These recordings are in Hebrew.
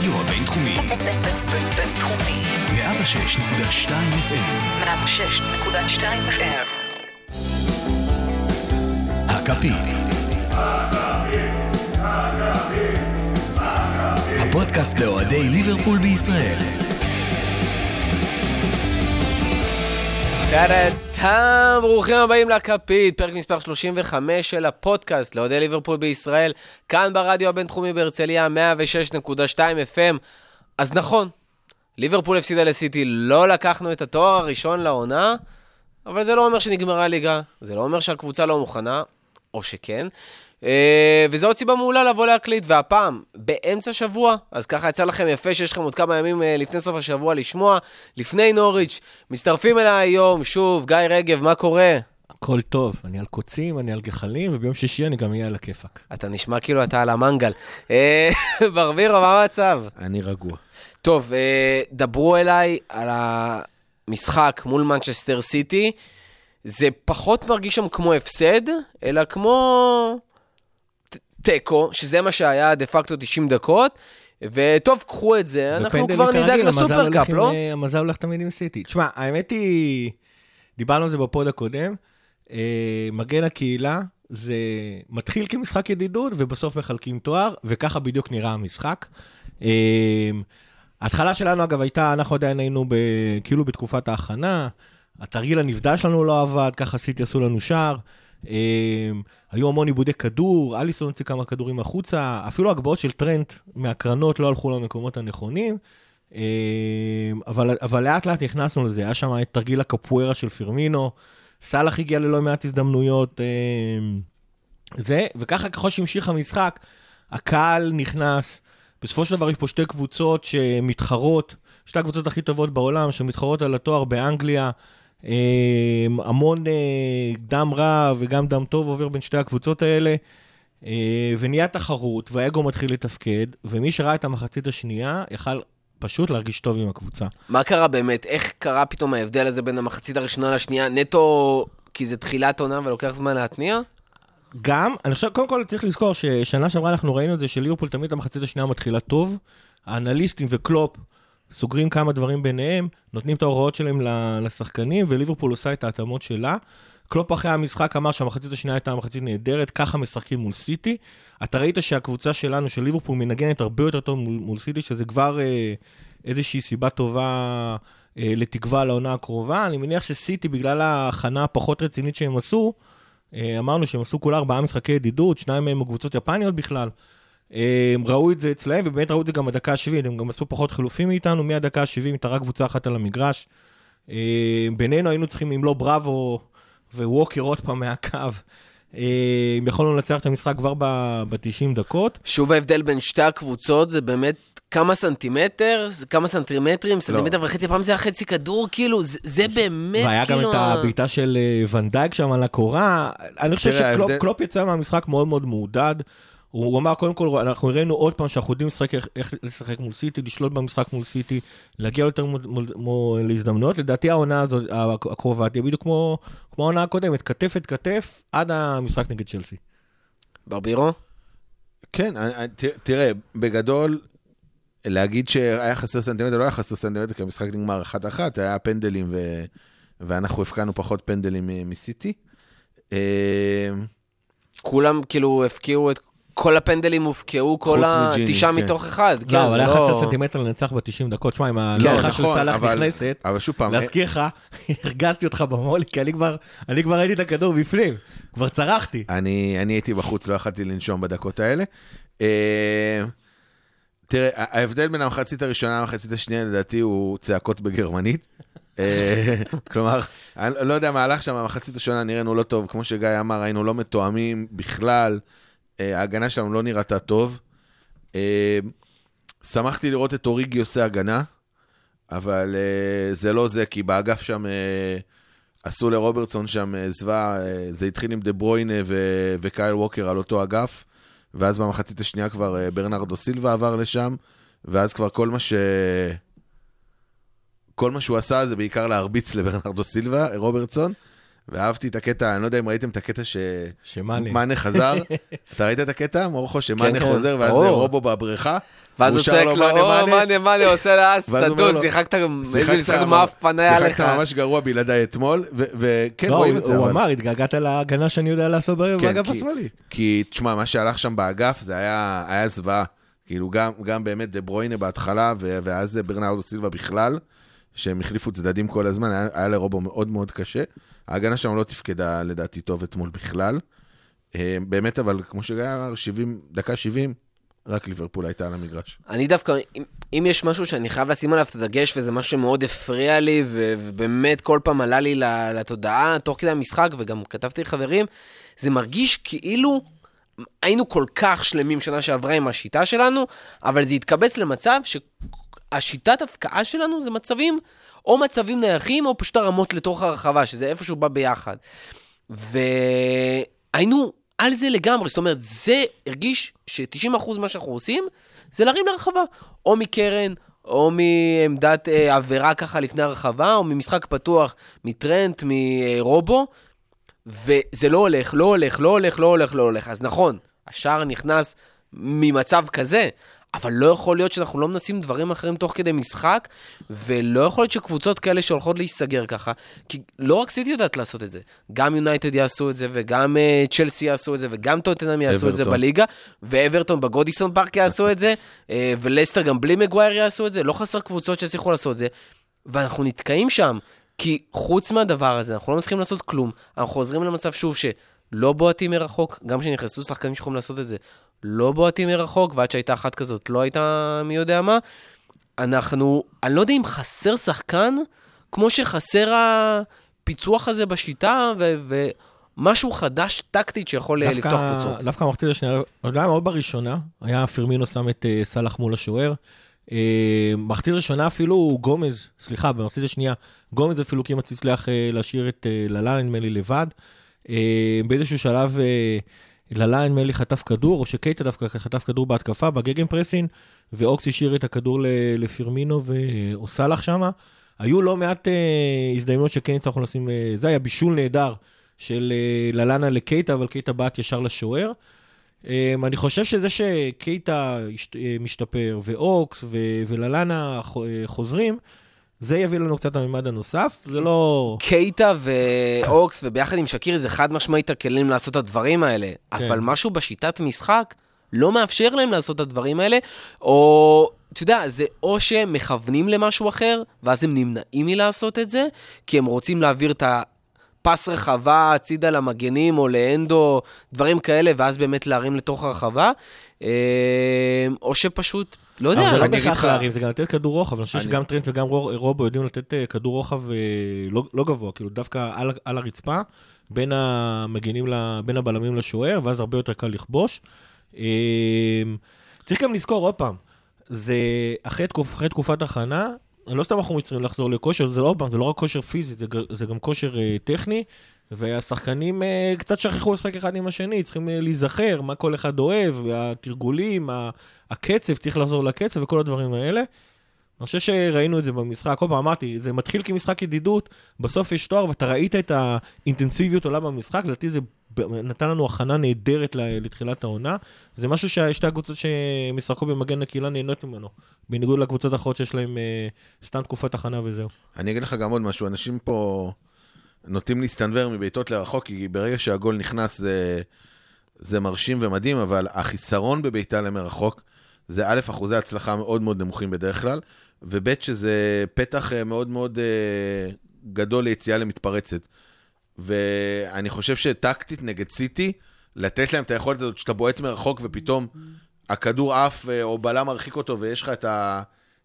הרדיו הבינתחומי. בינתחומי. 106.2 FM. 106.2 FM. הכפית. הפודקאסט לאוהדי ליברפול בישראל. טה-טה, ברוכים הבאים לכפית, פרק מספר 35 של הפודקאסט לאוהדי ליברפול בישראל, כאן ברדיו הבינתחומי בהרצליה, 106.2 FM. אז נכון, ליברפול הפסידה לסיטי, לא לקחנו את התואר הראשון לעונה, אבל זה לא אומר שנגמרה הליגה, זה לא אומר שהקבוצה לא מוכנה, או שכן. אה, וזו עוד סיבה מעולה לבוא להקליט, והפעם, באמצע שבוע, אז ככה יצא לכם יפה שיש לכם עוד כמה ימים אה, לפני סוף השבוע לשמוע, לפני נוריץ', מצטרפים אליי היום, שוב, גיא רגב, מה קורה? הכל טוב, אני על קוצים, אני על גחלים, וביום שישי אני גם אהיה על הכיפאק. אתה נשמע כאילו אתה על המנגל. אה, ברבירו, מה המצב? אני רגוע. טוב, דברו אליי על המשחק מול מנצ'סטר סיטי. זה פחות מרגיש שם כמו הפסד, אלא כמו תיקו, שזה מה שהיה דה פקטו 90 דקות. וטוב, קחו את זה, אנחנו כבר נדאג לסופרקאפ, לא? אה, המזל הולך תמיד עם סיטי. תשמע, האמת היא, דיברנו על זה בפוד הקודם, אה, מגן הקהילה, זה מתחיל כמשחק ידידות, ובסוף מחלקים תואר, וככה בדיוק נראה המשחק. אה, ההתחלה שלנו, אגב, הייתה, אנחנו עדיין היינו ב, כאילו בתקופת ההכנה, התרגיל הנבדל שלנו לא עבד, ככה סיטי עשו לנו שער. אה, היו המון עיבודי כדור, אליסון הוציא כמה כדורים החוצה, אפילו הגבהות של טרנט מהקרנות לא הלכו למקומות הנכונים. אה, אבל, אבל לאט לאט נכנסנו לזה, היה שם את תרגיל הקפוארה של פירמינו, סאלח הגיע ללא מעט הזדמנויות, אה, זה, וככה ככל שהמשיך המשחק, הקהל נכנס, בסופו של דבר יש פה שתי קבוצות שמתחרות, שתי הקבוצות הכי טובות בעולם, שמתחרות על התואר באנגליה, המון אה, דם רע וגם דם טוב עובר בין שתי הקבוצות האלה, אה, ונהיה תחרות, והאגו מתחיל לתפקד, ומי שראה את המחצית השנייה, יכל פשוט להרגיש טוב עם הקבוצה. מה קרה באמת? איך קרה פתאום ההבדל הזה בין המחצית הראשונה לשנייה? נטו כי זה תחילת עונה ולוקח זמן להתניע? גם, אני חושב, קודם כל צריך לזכור ששנה שעברה אנחנו ראינו את זה שליברפול תמיד המחצית השנייה מתחילה טוב. האנליסטים וקלופ סוגרים כמה דברים ביניהם, נותנים את ההוראות שלהם לשחקנים, וליברפול עושה את ההתאמות שלה. קלופ אחרי המשחק אמר שהמחצית השנייה הייתה מחצית נהדרת, ככה משחקים מול סיטי. אתה ראית שהקבוצה שלנו, של ליברפול, מנגנת הרבה יותר טוב מול, מול סיטי, שזה כבר אה, איזושהי סיבה טובה אה, לתקווה לעונה הקרובה. אני מניח שסיטי, בגלל ההכנה הפחות רצינית שהם עשו, אה, אמרנו שהם עשו כולה ארבעה משחקי ידידות, שניים מהם קבוצות יפניות בכלל. אה, הם ראו את זה אצלהם, ובאמת ראו את זה גם בדקה ה-70, הם גם עשו פחות חילופים מאיתנו, מהדקה ה-70 הייתה רק קבוצה אחת על המגרש. אה, בינינו היינו צריכים, אם לא בראבו וווקר עוד פעם מהקו, אה, אם יכולנו לנצח את המשחק כבר ב-90 דקות. שוב ההבדל בין שתי הקבוצות זה באמת כמה סנטימטר, כמה סנטימטרים, סנטימטר וחצי, פעם זה היה חצי כדור, כאילו, זה, זה באמת והיה גם כאילו... את הבעיטה של אה, ונדייק שם על הקורה. אני חושב תראה, ההבדל- שקלופ יצא מהמשחק מאוד מאוד מעודד. הוא הוא אמר, קודם כל, אנחנו הראינו עוד פעם שאנחנו יודעים לשחק, איך- איך לשחק מול סיטי, לשלוט במשחק מול סיטי, להגיע יותר מול, מול, מול, להזדמנויות. לדעתי העונה הזאת, הקרובה, תהיה בדיוק כמו, כמו העונה הקודמת, כתף את כתף עד המשחק נגד צ'לסי. ברבירו? כן, אני- אני- ת- תראה, בגדול, להגיד שהיה חסר סנטימטר, לא היה חסר סנטימטר, כי המשחק נגמר אחת-אחת, היה פנדלים, ו... ואנחנו הפקענו פחות פנדלים מסיטי. אה, כולם כאילו הפקיעו את... כל הפנדלים הופקעו, כל חוץ ה... מג'יני, תשעה כן. מתוך אחד. כן, לא, אבל זה היה לא... חסר סנטימטר לנצח ב-90 דקות. שמע, עם לא, ההליכה של נכון, סאלח אבל- נכנסת, אבל שוב פעם, להזכיר לך, הרגזתי אותך במו"ל, כי אני כבר, אני כבר ראיתי את הכדור בפנים, כבר צרחתי. אני, אני הייתי בחוץ, לא יכלתי לנשום בדקות האלה. אה, תראה, ההבדל בין המחצית הראשונה למחצית השנייה, לדעתי, הוא צעקות בגרמנית. אה, כלומר, אני לא יודע מה הלך שם, המחצית הראשונה נראינו לא טוב, כמו שגיא אמר, היינו לא מתואמים בכלל, ההגנה שלנו לא נראתה טוב. אה, שמחתי לראות את אוריגי עושה הגנה, אבל אה, זה לא זה, כי באגף שם אה, עשו לרוברטסון שם אה, זוועה, אה, זה התחיל עם דה ברויינה ו- וקייל ווקר על אותו אגף, ואז במחצית השנייה כבר אה, ברנרדו סילבה עבר לשם, ואז כבר כל מה ש... כל מה שהוא עשה זה בעיקר להרביץ לברנרדו סילבה, רוברטסון, ואהבתי את הקטע, אני לא יודע אם ראיתם את הקטע ש... שמאנה. מאנה חזר. אתה ראית את הקטע, מורחו, שמאנה כן, חוזר, ואז ברור. זה רובו בבריכה. ואז הוא צועק לו, מאנה, או, מאנה. מאנה, עושה לה לו, שיחקת, איזה משחק מאפן היה לך. שיחקת ממש גרוע בלעדיי אתמול, וכן לא, רואים הוא את זה, הוא. אמר, התגעגעת להגנה שאני יודע לעשות כן, באגף כי- השמאלי. כי, תשמע, מה שהלך שם באגף זה היה, היה זוועה. כאילו, גם, גם באמת דה ברוינה בהתחלה, ואז ברנרדו סילבה בכלל, שהם החליפו צדדים כל הזמן, היה, היה לרובו מאוד מאוד קשה. ההגנה שם לא תפקדה לדעתי טוב אתמול בכלל. אה, באמת, אבל כמו שגיא אמר, 70, דקה 70, רק ליברפול הייתה על המגרש. אני דווקא, אם, אם יש משהו שאני חייב לשים עליו את הדגש, וזה משהו שמאוד הפריע לי, ו- ובאמת כל פעם עלה לי לתודעה תוך כדי המשחק, וגם כתבתי לחברים, זה מרגיש כאילו היינו כל כך שלמים שנה שעברה עם השיטה שלנו, אבל זה התקבץ למצב שהשיטת הפקעה שלנו זה מצבים, או מצבים נייחים, או פשוט הרמות לתוך הרחבה, שזה איפשהו בא ביחד. והיינו על זה לגמרי, זאת אומרת, זה הרגיש ש-90% ממה שאנחנו עושים, זה להרים לרחבה. או מקרן, או מעמדת אה, עבירה ככה לפני הרחבה, או ממשחק פתוח, מטרנט, מרובו, וזה לא הולך, לא הולך, לא הולך, לא הולך, לא הולך. אז נכון, השער נכנס ממצב כזה, אבל לא יכול להיות שאנחנו לא מנסים דברים אחרים תוך כדי משחק, ולא יכול להיות שקבוצות כאלה שהולכות להיסגר ככה, כי לא רק סיטי יודעת לעשות את זה, גם יונייטד יעשו את זה, וגם uh, צ'לסי יעשו את זה, וגם טוטנאם יעשו את זה. בליגה, ואברטון בגודיסון פארק יעשו את זה, uh, ולסטר גם בלי מגווייר יעשו את זה, לא חסר קבוצות שיצליחו לעשות את זה, ואנחנו נתקעים שם, כי חוץ מהדבר הזה, אנחנו לא מצליחים לעשות כלום, אנחנו חוזרים למצב שוב שלא בועטים מרחוק, גם כשנכנסו שחקנים שיכולים לעשות את זה, לא בועטים מרחוק, ועד שהייתה אחת כזאת לא הייתה מי יודע מה. אנחנו, אני לא יודע אם חסר שחקן, כמו שחסר הפיצוח הזה בשיטה, ו- ומשהו חדש טקטית שיכול אה, דווקא- לפתוח קבוצות. דווקא המחצית השנייה, עוד היה מאוד בראשונה, היה פרמינו שם את אה, סאלח מול השוער. אה, מחצית ראשונה אפילו גומז, סליחה, במחצית השנייה, גומז אפילו כמעט הצליח אה, להשאיר את אה, ללה, נדמה לי, לבד. אה, באיזשהו שלב אה, ללה, נדמה לי, חטף כדור, או שקייטה דווקא חטף כדור בהתקפה, בגגן פרסין, ואוקס השאיר את הכדור ל- לפרמינו ו- או סאלח שמה. היו לא מעט אה, הזדמנויות שכן הצלחנו לשים, אה, זה היה בישול נהדר של אה, ללנה לקייטה, אבל קייטה בעט ישר לשוער. אה, אני חושב שזה שקייטה משתפר, ואוקס ו- אה, חוזרים, זה יביא לנו קצת הממד הנוסף, זה לא... קייטה ואוקס, וביחד עם שקירי, זה חד משמעית הכלים לעשות את הדברים האלה. כן. אבל משהו בשיטת משחק לא מאפשר להם לעשות את הדברים האלה, או, אתה יודע, זה או שהם מכוונים למשהו אחר, ואז הם נמנעים מלעשות את זה, כי הם רוצים להעביר את הפס רחבה הצידה למגנים, או לאנדו, דברים כאלה, ואז באמת להרים לתוך הרחבה, אה, או שפשוט, לא יודע. אבל זה לא אני אגיד בהכרח לך- להרים, זה גם לתת כדור רוחב, אני חושב שגם טרנט וגם רו- רובו יודעים לתת אה, כדור רוחב אה, לא- לא גבוה, כאילו דווקא על- הרצפה, בין המגנים, ל- בין הבלמים לשוער, ואז הרבה יותר קל לכבוש. אה, צריך גם לזכור עוד פעם, זה אחרי תקופ- אחרי תקופת הכנה, לא סתם אנחנו צריכים לחזור לכושר, זה לא זה לא רק כושר פיזי, זה זה גם כושר אה, טכני, והשחקנים אה, קצת שכחו לשחק אחד עם השני, צריכים אה, להיזכר מה כל אחד אוהב, והתרגולים, ה- הקצב, צריך לחזור לקצב וכל הדברים האלה. אני חושב שראינו את זה במשחק, כל פעם אמרתי, זה מתחיל כמשחק ידידות, בסוף יש תואר ואתה ראית את האינטנסיביות עולה במשחק, לדעתי זה נתן לנו הכנה נהדרת לתחילת העונה. זה משהו ששתי הקבוצות שמשחקו במגן הקהילה נהנות ממנו, בניגוד לקבוצות האחרות שיש להם אה, סתם תקופת הכנה וזהו. אני אגיד לך גם עוד משהו, אנשים פה נוטים להסתנוור מבעיטות לרחוק, כי ברגע שהגול נכנס זה, זה מרשים ומדהים, אבל החיסרון בבעיטה למרחוק זה א', אחוזי הצלחה מאוד מאוד נמוכים בדרך כלל, וב', שזה פתח אה, מאוד מאוד אה, גדול ליציאה למתפרצת. ואני חושב שטקטית נגד סיטי, לתת להם את היכולת הזאת שאתה בועט מרחוק ופתאום הכדור עף אה, או בלם מרחיק אותו ויש לך את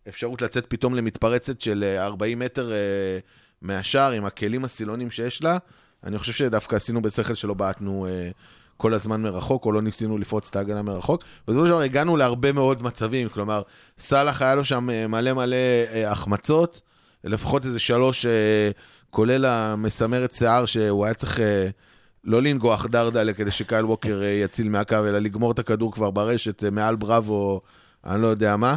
האפשרות לצאת פתאום למתפרצת של אה, 40 מטר אה, מהשער עם הכלים הסילונים שיש לה, אני חושב שדווקא עשינו בשכל שלא בעטנו אה, כל הזמן מרחוק, או לא ניסינו לפרוץ את ההגנה מרחוק. בסופו של דבר הגענו להרבה מאוד מצבים, כלומר, סאלח היה לו שם אה, מלא מלא אה, החמצות, לפחות איזה שלוש, אה, כולל המסמרת שיער, שהוא היה צריך אה, לא לנגוח דרדלה כדי שקייל ווקר אה, יציל מהקו, אלא לגמור את הכדור כבר ברשת, אה, מעל בראבו, אני לא יודע מה.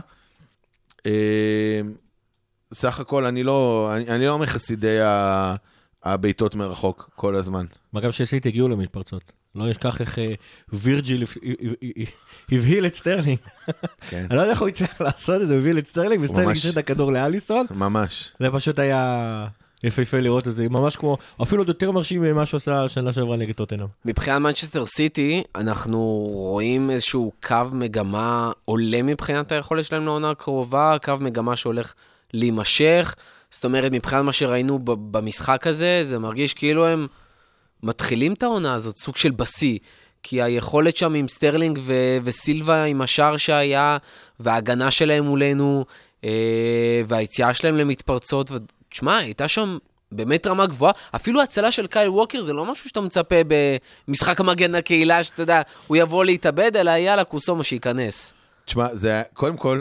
סך הכל, אני לא, אני, אני לא מחסידי ה- הבעיטות מרחוק כל הזמן. מה גם שסיטי הגיעו למתפרצות. לא נשכח איך אה, וירג'יל הבהיל את סטרלינג. כן. אני לא יודע איך הוא הצליח לעשות את זה, הבהיל את סטרלינג, וסטרלינג. השאיר את הכדור לאליסון. ממש. זה פשוט היה יפהפה לראות את זה, ממש כמו, אפילו עוד יותר מרשים ממה שהוא עשה שנה שעברה נגד טוטנאם. מבחינת מנצ'סטר סיטי, אנחנו רואים איזשהו קו מגמה עולה מבחינת היכולת שלהם לעונה הקרובה, קו מגמה שהולך להימשך. זאת אומרת, מבחינת מה שראינו במשחק הזה, זה מרגיש כאילו הם מתחילים את העונה הזאת, סוג של בשיא. כי היכולת שם עם סטרלינג ו- וסילבה, עם השער שהיה, וההגנה שלהם מולנו, אה, והיציאה שלהם למתפרצות, ותשמע, הייתה שם באמת רמה גבוהה. אפילו הצלה של קייל ווקר זה לא משהו שאתה מצפה במשחק המגן הקהילה, שאתה יודע, הוא יבוא להתאבד, אלא יאללה, כוסומו שייכנס. תשמע, זה קודם כל,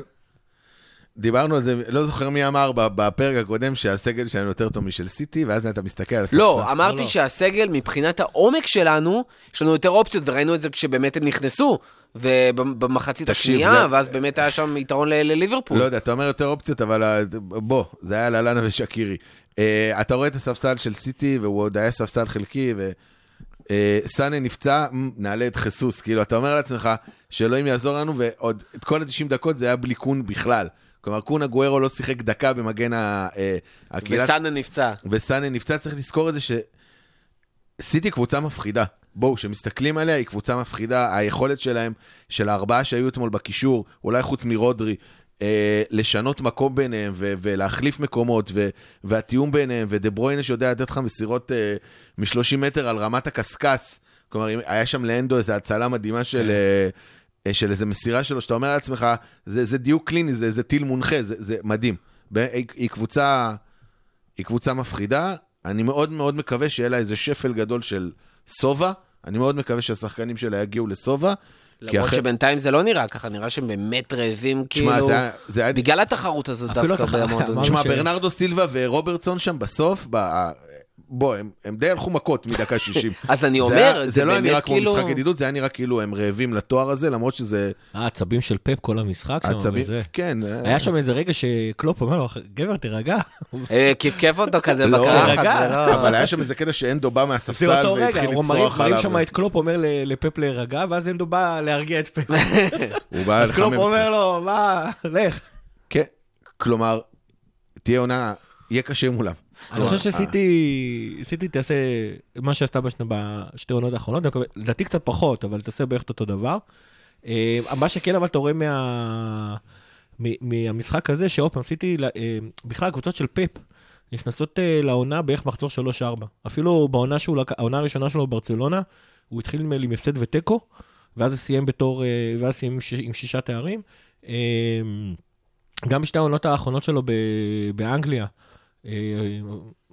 דיברנו על זה, לא זוכר מי אמר ב- בפרק הקודם שהסגל שלנו יותר טוב משל סיטי, ואז אתה מסתכל על הספסל. לא, אמרתי לא, לא. שהסגל, מבחינת העומק שלנו, יש לנו יותר אופציות, וראינו את זה כשבאמת הם נכנסו, ובמחצית השנייה, זה- ואז באמת היה שם יתרון ל- לליברפול. לא יודע, אתה אומר יותר אופציות, אבל בוא, זה היה ללאנה ושקירי. Uh, אתה רואה את הספסל של סיטי, והוא עוד היה ספסל חלקי, וסאנה נפצע, מ, נעלה את חיסוס. כאילו, אתה אומר לעצמך, שאלוהים יעזור לנו, ועוד את כל ה-90 דקות זה היה בלי קון בכלל. כלומר, קונה גוארו לא שיחק דקה במגן ה- אה, הקהילה. וסאנה נפצע. וסאנה נפצע, צריך לזכור את זה שסיטי קבוצה מפחידה. בואו, כשמסתכלים עליה, היא קבוצה מפחידה. היכולת שלהם, של הארבעה שהיו אתמול בקישור, אולי חוץ מרודרי, אה, לשנות מקום ביניהם ו- ולהחליף מקומות, ו- והתיאום ביניהם, ודה ברויינה שיודע לתת לך מסירות אה, מ-30 מטר על רמת הקשקש. כלומר, היה שם לאנדו איזו הצלה מדהימה של... אה, אה, של איזו מסירה שלו, שאתה אומר לעצמך, זה, זה דיוק קליני, זה, זה טיל מונחה, זה, זה מדהים. היא, היא קבוצה... היא קבוצה מפחידה, אני מאוד מאוד מקווה שיהיה לה איזה שפל גדול של סובה, אני מאוד מקווה שהשחקנים שלה יגיעו לסובה. למרות אחרי- שבינתיים זה לא נראה ככה, נראה שהם באמת רעבים, תשמע, כאילו, זה היה- זה היה... בגלל התחרות הזאת דווקא. אמרנו תשמע, ש- ברנרדו סילבה ורוברטסון שם בסוף, ב... בוא, הם, הם די הלכו מכות מדקה 60. אז אני זה אומר, היה- זה זה לא היה נראה כמו כאילו- משחק ידידות, זה היה נראה כאילו הם רעבים לתואר הזה, למרות שזה העצבים של פפ כל המשחק שם, עצבים. וזה. כן. היה שם איזה רגע שקלופ אומר לו, גבר, תירגע. אה, כיפכף אותו כזה לא, בקרחת, זה לא... אבל היה שם איזה קטע שאנדו בא זה מהספסל אותו והתחיל הוא מראים לצרוח מראים עליו. שם את קלופ אומר ל- לפפ להירגע, ואז אנדו בא להרגיע את פפ. הוא בא אז קלופ אומר לו, מה, לך. כן, כלומר, תהיה עונה, יהיה קשה מולם. אני חושב שסיטי סיטי תעשה מה שעשתה בשתי עונות האחרונות, לדעתי קצת פחות, אבל תעשה בערך אותו דבר. אה, מה שכן, אבל אתה רואה מה- מהמשחק הזה, שעוד פעם, סיטי, אה, בכלל הקבוצות של פפ נכנסות אה, לעונה בערך מחזור 3-4. אפילו בעונה שהוא, העונה הראשונה שלו בברצלונה, הוא התחיל נדמה לי עם הפסד ותיקו, ואז זה סיים בתור, ואז סיים עם שיש- עם שישה תארים. גם בשתי העונות האחרונות שלו באנגליה,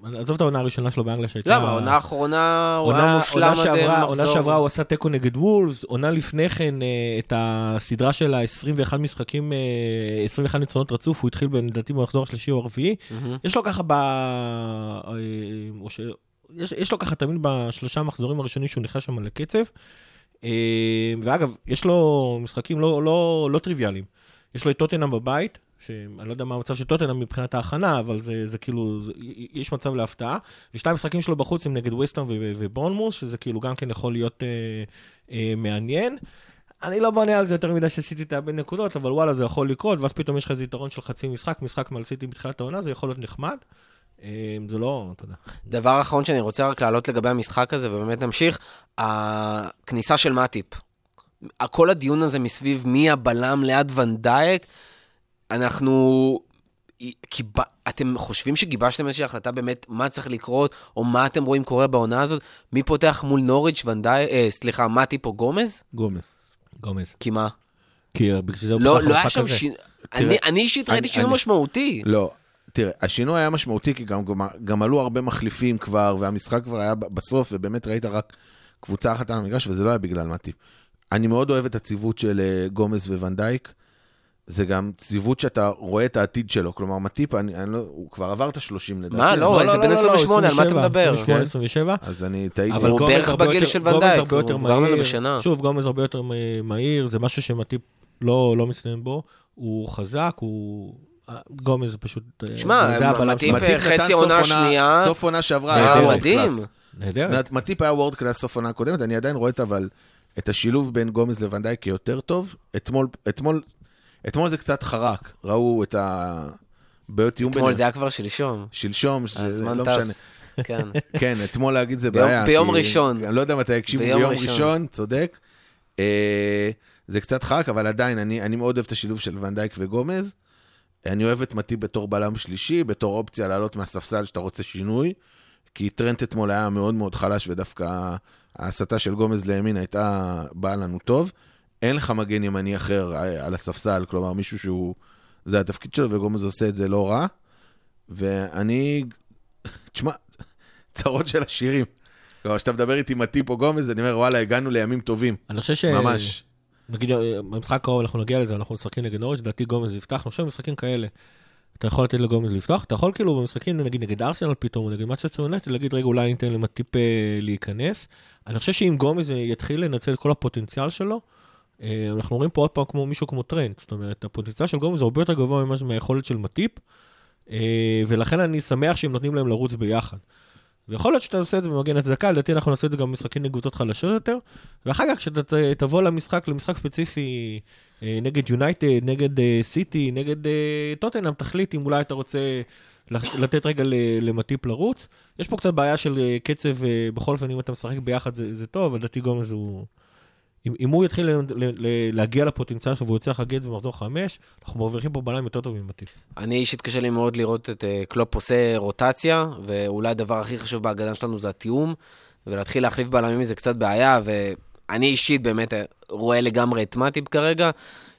עזוב את העונה הראשונה שלו באנגליה שהייתה... למה? העונה האחרונה, הוא היה מושלם עד אה, מחזור. עונה שעברה הוא עשה תיקו נגד וולפס, עונה לפני כן אה, את הסדרה של ה-21 משחקים, אה, 21 ניצחונות רצוף, הוא התחיל לדעתי במחזור השלישי או הרביעי. יש לו ככה ב... אה. יש, יש לו ככה תמיד בשלושה המחזורים הראשונים שהוא נכנס שם לקצב. אה, ואגב, יש לו משחקים לא, לא, לא טריוויאליים. יש לו את טוטנאם בבית, שאני לא יודע מה המצב של טוטנאם מבחינת ההכנה, אבל זה, זה כאילו, זה, יש מצב להפתעה. ושתיים משחקים שלו בחוץ הם נגד וסטהאם ו- ובורנמוס, שזה כאילו גם כן יכול להיות אה, אה, מעניין. אני לא בונה על זה יותר מדי שסיטי תאבד נקודות, אבל וואלה, זה יכול לקרות, ואז פתאום יש לך איזה יתרון של חצי משחק, משחק מעל סיטי בתחילת העונה, זה יכול להיות נחמד. אה, זה לא, אתה יודע. דבר אחרון שאני רוצה רק להעלות לגבי המשחק הזה, ובאמת נמשיך, הכניסה של מאטיפ. כל הדיון הזה מסביב מי הבלם ליד ונדייק, אנחנו... קיב... אתם חושבים שגיבשתם איזושהי החלטה באמת מה צריך לקרות, או מה אתם רואים קורה בעונה הזאת? מי פותח מול נוריץ' ונדייק, אה, סליחה, מאטיפ או גומז? גומז. גומז. כי מה? כי בשביל זה הוא לא, לא היה שם. שינוי... תראה, אני, אני אישית ראיתי שינוי אני- משמעותי. לא, תראה, השינוי היה משמעותי, כי גם, גם, גם עלו הרבה מחליפים כבר, והמשחק כבר היה בסוף, ובאמת ראית רק קבוצה אחת על המגרש, וזה לא היה בגלל מטיפ. אני מאוד אוהב את הציוות של אה, גומז וונדייק. זה גם ציוות שאתה רואה את העתיד שלו. כלומר, מטיפ, אני, אני לא, הוא כבר עבר את ה-30 לדעתי. מה? לא, איזה בן 28, על מה אתה 27, מדבר? 28, כן. 27. אז אני טעיתי. אבל הוא בערך בגיל יותר- של ונדייק, הרבה הוא יותר כבר לנו מהיר. בשינה. שוב, גומז הרבה יותר מהיר, זה משהו שמטיפ לא, לא מצטיין בו. הוא חזק, הוא גומז זה פשוט... אה, שמע, זה מטיפ. חצי עונה שנייה. סוף עונה שעברה, היה world. class. נהדרת. מטיפ היה world class סוף עונה קודמת, אני עדיין רואה את אבל, את השילוב בין גומז לוונדייק יותר טוב. אתמול, אתמול, אתמול זה קצת חרק, ראו את הבעיות תיאום אתמול זה היה כבר שלשום. שלשום, שזה לא. משנה. כן. כן, אתמול להגיד זה בעיה. ביום ראשון. אני לא יודע מתי יקשיבו, ביום ראשון. צודק. אה, זה קצת חרק, אבל עדיין, אני, אני מאוד אוהב את השילוב של ונדייק וגומז. אני אוהב את מטי בתור בלם שלישי, בתור אופציה לעלות מהספסל שאתה רוצה שינוי, כי טרנט אתמול היה מאוד מאוד חלש, ודווקא ההסתה של גומז לימין הייתה באה לנו טוב. אין לך מגן ימני אחר אה, על הספסל, כלומר מישהו שהוא, זה התפקיד שלו, וגומז עושה את זה לא רע. ואני, תשמע, צרות של השירים. כלומר, כשאתה מדבר איתי מטיפ או גומז, אני אומר, וואלה, הגענו לימים טובים, אני חושב ש... ממש. נגיד, אה, במשחק הקרוב אנחנו נגיע לזה, אנחנו משחקים נגד נוריץ', לדעתי גומז יפתח, אני חושב במשחקים כאלה. אתה יכול לתת לגומז לפתוח, אתה יכול כאילו במשחקים, נגיד נגד ארסנל פתאום, או נגד מצ'סטר יונטד, להגיד, רגע, אולי ניתן למטיפ אה, להיכנס. אני חושב שאם גומז יתחיל לנצל את כל הפוטנציאל שלו, אנחנו רואים פה עוד פעם כמו מישהו כמו טרנד, זאת אומרת, הפוטנציאל של גומז הרבה יותר גבוה ממה- מהיכולת של מטיפ, אה, ולכן אני שמח שהם נותנים להם לרוץ ביחד. ויכול להיות שאתה עושה את זה במגן הצדקה, לדעתי אנחנו נעשה את זה גם במשחקים נגד קבוצות חלשות יותר, ואחר כך כשאתה תבוא למשחק, למשחק ספציפי אה, נגד יונייטד, נגד אה, סיטי, נגד אה, טוטנאם, תחליט אם אולי אתה רוצה לתת רגע למטיפ לרוץ. יש פה קצת בעיה של אה, קצב, אה, בכל אופן אם אתה משחק ביחד זה, זה טוב, לדעתי גומז הוא... אם, אם הוא יתחיל ל- ל- ל- להגיע לפוטנציאל שלו והוא יוצא לך גץ במחזור חמש, אנחנו מרוויחים פה בלם יותר טוב ממטיפ. אני אישית קשה לי מאוד לראות את אה, קלופ עושה רוטציה, ואולי הדבר הכי חשוב בהגנה שלנו זה התיאום, ולהתחיל להחליף בלמים זה קצת בעיה, ואני אישית באמת אה, רואה לגמרי את מטיפ כרגע.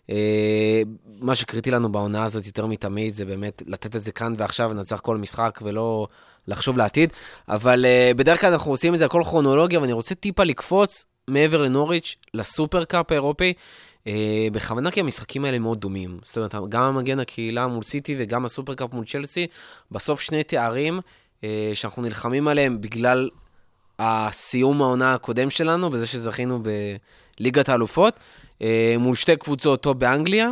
אה, מה שקריטי לנו בעונה הזאת יותר מתמיד זה באמת לתת את זה כאן ועכשיו ולנצח כל משחק ולא לחשוב לעתיד. אבל אה, בדרך כלל אנחנו עושים את זה הכל כרונולוגיה, ואני רוצה טיפה לקפוץ מעבר לנוריץ', לסופר קאפ האירופי. אה, בכוונה כי המשחקים האלה מאוד דומים. זאת אומרת, גם המגן הקהילה מול סיטי וגם הסופרקאפ מול צ'לסי, בסוף שני תארים אה, שאנחנו נלחמים עליהם בגלל הסיום העונה הקודם שלנו, בזה שזכינו בליגת האלופות, אה, מול שתי קבוצות טופ באנגליה,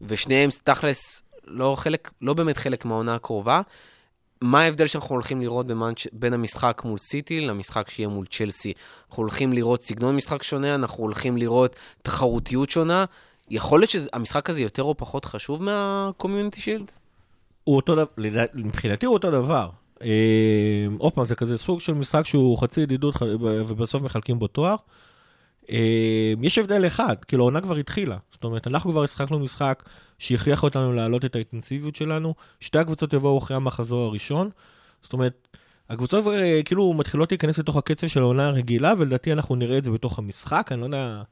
ושניהם תכלס לא, חלק, לא באמת חלק מהעונה הקרובה. מה ההבדל שאנחנו הולכים לראות במאצ'... בין המשחק מול סיטי למשחק שיהיה מול צ'לסי? אנחנו הולכים לראות סגנון משחק שונה, אנחנו הולכים לראות תחרותיות שונה. יכול להיות שהמשחק הזה יותר או פחות חשוב מה Community Shield? הוא אותו דבר, מבחינתי הוא אותו דבר. אה, עוד פעם, זה כזה סוג של משחק שהוא חצי ידידות ובסוף מחלקים בו תואר. אה, יש הבדל אחד, כאילו העונה כבר התחילה. זאת אומרת, אנחנו כבר השחקנו משחק שהכריח אותנו להעלות את האינטנסיביות שלנו. שתי הקבוצות יבואו אחרי המחזור הראשון. זאת אומרת, הקבוצות כבר אה, כאילו מתחילות להיכנס לתוך הקצב של העונה הרגילה, ולדעתי אנחנו נראה את זה בתוך המשחק. אני לא יודע...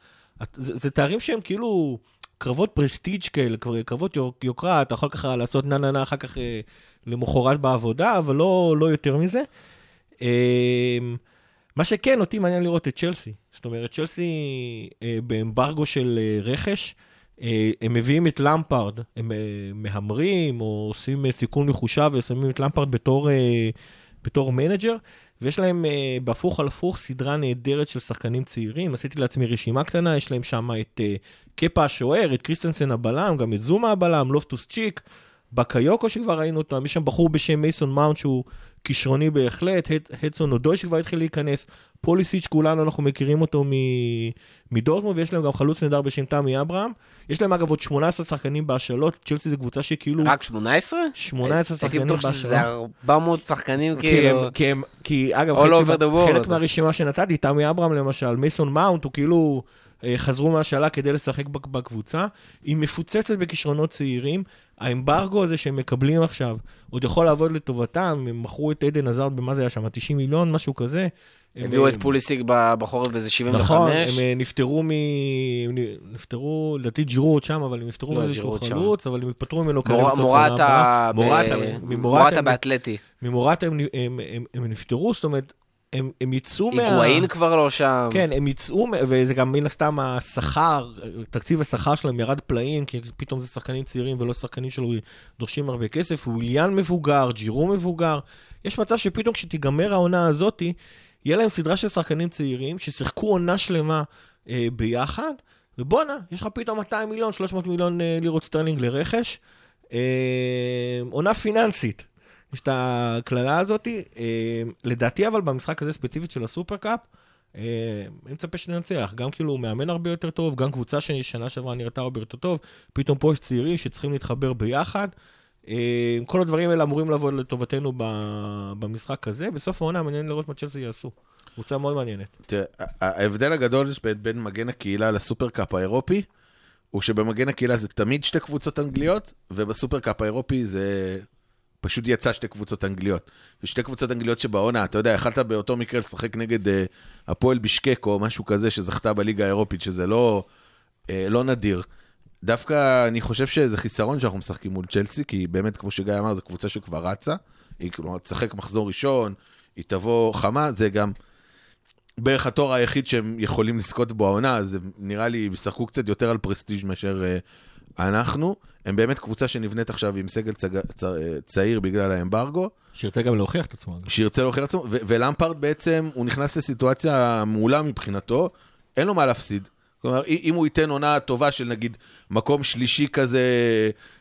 זה, זה תארים שהם כאילו קרבות פרסטיג' כאלה, קרבות יוק- יוקרה, אתה יכול ככה לעשות נה נה נה אחר כך אה, למחרת בעבודה, אבל לא, לא יותר מזה. מה שכן, אותי מעניין לראות את צ'לסי. זאת אומרת, צ'לסי אה, באמברגו של אה, רכש, אה, הם מביאים את למפארד, הם אה, מהמרים או עושים אה, סיכון מחושב ושמים את למפארד בתור, אה, בתור manager, ויש להם אה, בהפוך על הפוך סדרה נהדרת של שחקנים צעירים. עשיתי לעצמי רשימה קטנה, יש להם שם את אה, קפה השוער, את קריסטנסן הבלם, גם את זומה הבלם, לופטוס צ'יק, בקאיוקו שכבר ראינו אותו, יש שם בחור בשם מייסון מאונט שהוא כישרוני בהחלט, הד- הדסון אודוי שכבר התחיל להיכנס, פוליסיץ' כולנו אנחנו מכירים אותו מדורטמונד, ויש להם גם חלוץ נהדר בשם תמי אברהם. יש להם אגב עוד 18 שחקנים בהשאלות, צ'לסי זו קבוצה שכאילו... רק 18? 18 שחקנים הייתי בטוח שזה בהשאלות. 400 שחקנים כאילו... כי, הם, כי אגב. חלק מהרשימה שנתתי, תמי אברהם למשל, מייסון מאונט, הוא כאילו אה, חזרו מהשאלה כדי לשחק בק- בקבוצה. היא מפוצצת בכישרונות צעירים. האמברגו הזה שהם מקבלים עכשיו, עוד יכול לעבוד לטובתם. הם מכרו את עדן עזרד במה זה היה שם, 90 מיליון, משהו כזה. הם, הביאו אה, את פוליסיק ב- בחורף באיזה 75. נכון, הם אה, נפטרו מ... הם נפטרו, לדעתי ג'ירו עוד שם, אבל הם נפטרו לא, מאיזשהו שם. חלוץ, אבל הם התפטרו ממנו כנראה מור- בסוף העונה מורטה הבאה. מורטה, הם- באתלטי. ממורטה הם, הם, הם, הם נפטרו, זאת אומרת, הם, הם יצאו מה... היגואין כבר לא שם. כן, הם יצאו, וזה גם מן הסתם השכר, תקציב השכר שלהם ירד פלאים, כי פתאום זה שחקנים צעירים ולא שחקנים שלו דורשים הרבה כסף, וויליאן מבוגר, ג'ירו מבוגר. יש מצב שפתאום כשתיגמר העונה הזאתי, יהיה להם סדרה של שחקנים צעירים ששיחקו עונה שלמה אה, ביחד, ובואנה, יש לך פתאום 200 מיליון, 300 מיליון אה, לירות סטרלינג לרכש. אה, עונה פיננסית. יש את הקללה הזאת. אה, לדעתי, אבל במשחק הזה ספציפית של הסופרקאפ, אה, אני מצפה שננצח. גם כאילו הוא מאמן הרבה יותר טוב, גם קבוצה ששנה שעברה נראתה הרבה יותר טוב, פתאום פה יש צעירים שצריכים להתחבר ביחד. אה, כל הדברים האלה אמורים לבוא לטובתנו במשחק הזה. בסוף העונה מעניין לראות מה צ'לסי יעשו. קבוצה מאוד מעניינת. תראה, ההבדל הגדול בין מגן הקהילה לסופרקאפ האירופי, הוא שבמגן הקהילה זה תמיד שתי קבוצות אנגליות, ובסופרקאפ האירופי זה פשוט יצא שתי קבוצות אנגליות. ושתי קבוצות אנגליות שבעונה, אתה יודע, יכלת באותו מקרה לשחק נגד אה, הפועל בישקק או משהו כזה שזכתה בליגה האירופית, שזה לא, אה, לא נדיר. דווקא אני חושב שזה חיסרון שאנחנו משחקים מול צ'לסי, כי באמת, כמו שגיא אמר, זו קבוצה שכבר רצה. היא כלומר, תשחק מחזור ראשון, היא תבוא חמה, זה גם בערך התואר היחיד שהם יכולים לזכות בו העונה, אז נראה לי, הם ישחקו קצת יותר על פרסטיג' מאשר uh, אנחנו. הם באמת קבוצה שנבנית עכשיו עם סגל צג... צ... צעיר בגלל האמברגו, שירצה גם להוכיח את עצמו. שירצה להוכיח את עצמו, ו- ולמפרד בעצם, הוא נכנס לסיטואציה מעולה מבחינתו, אין לו מה להפסיד. כלומר, אם הוא ייתן עונה טובה של נגיד מקום שלישי כזה,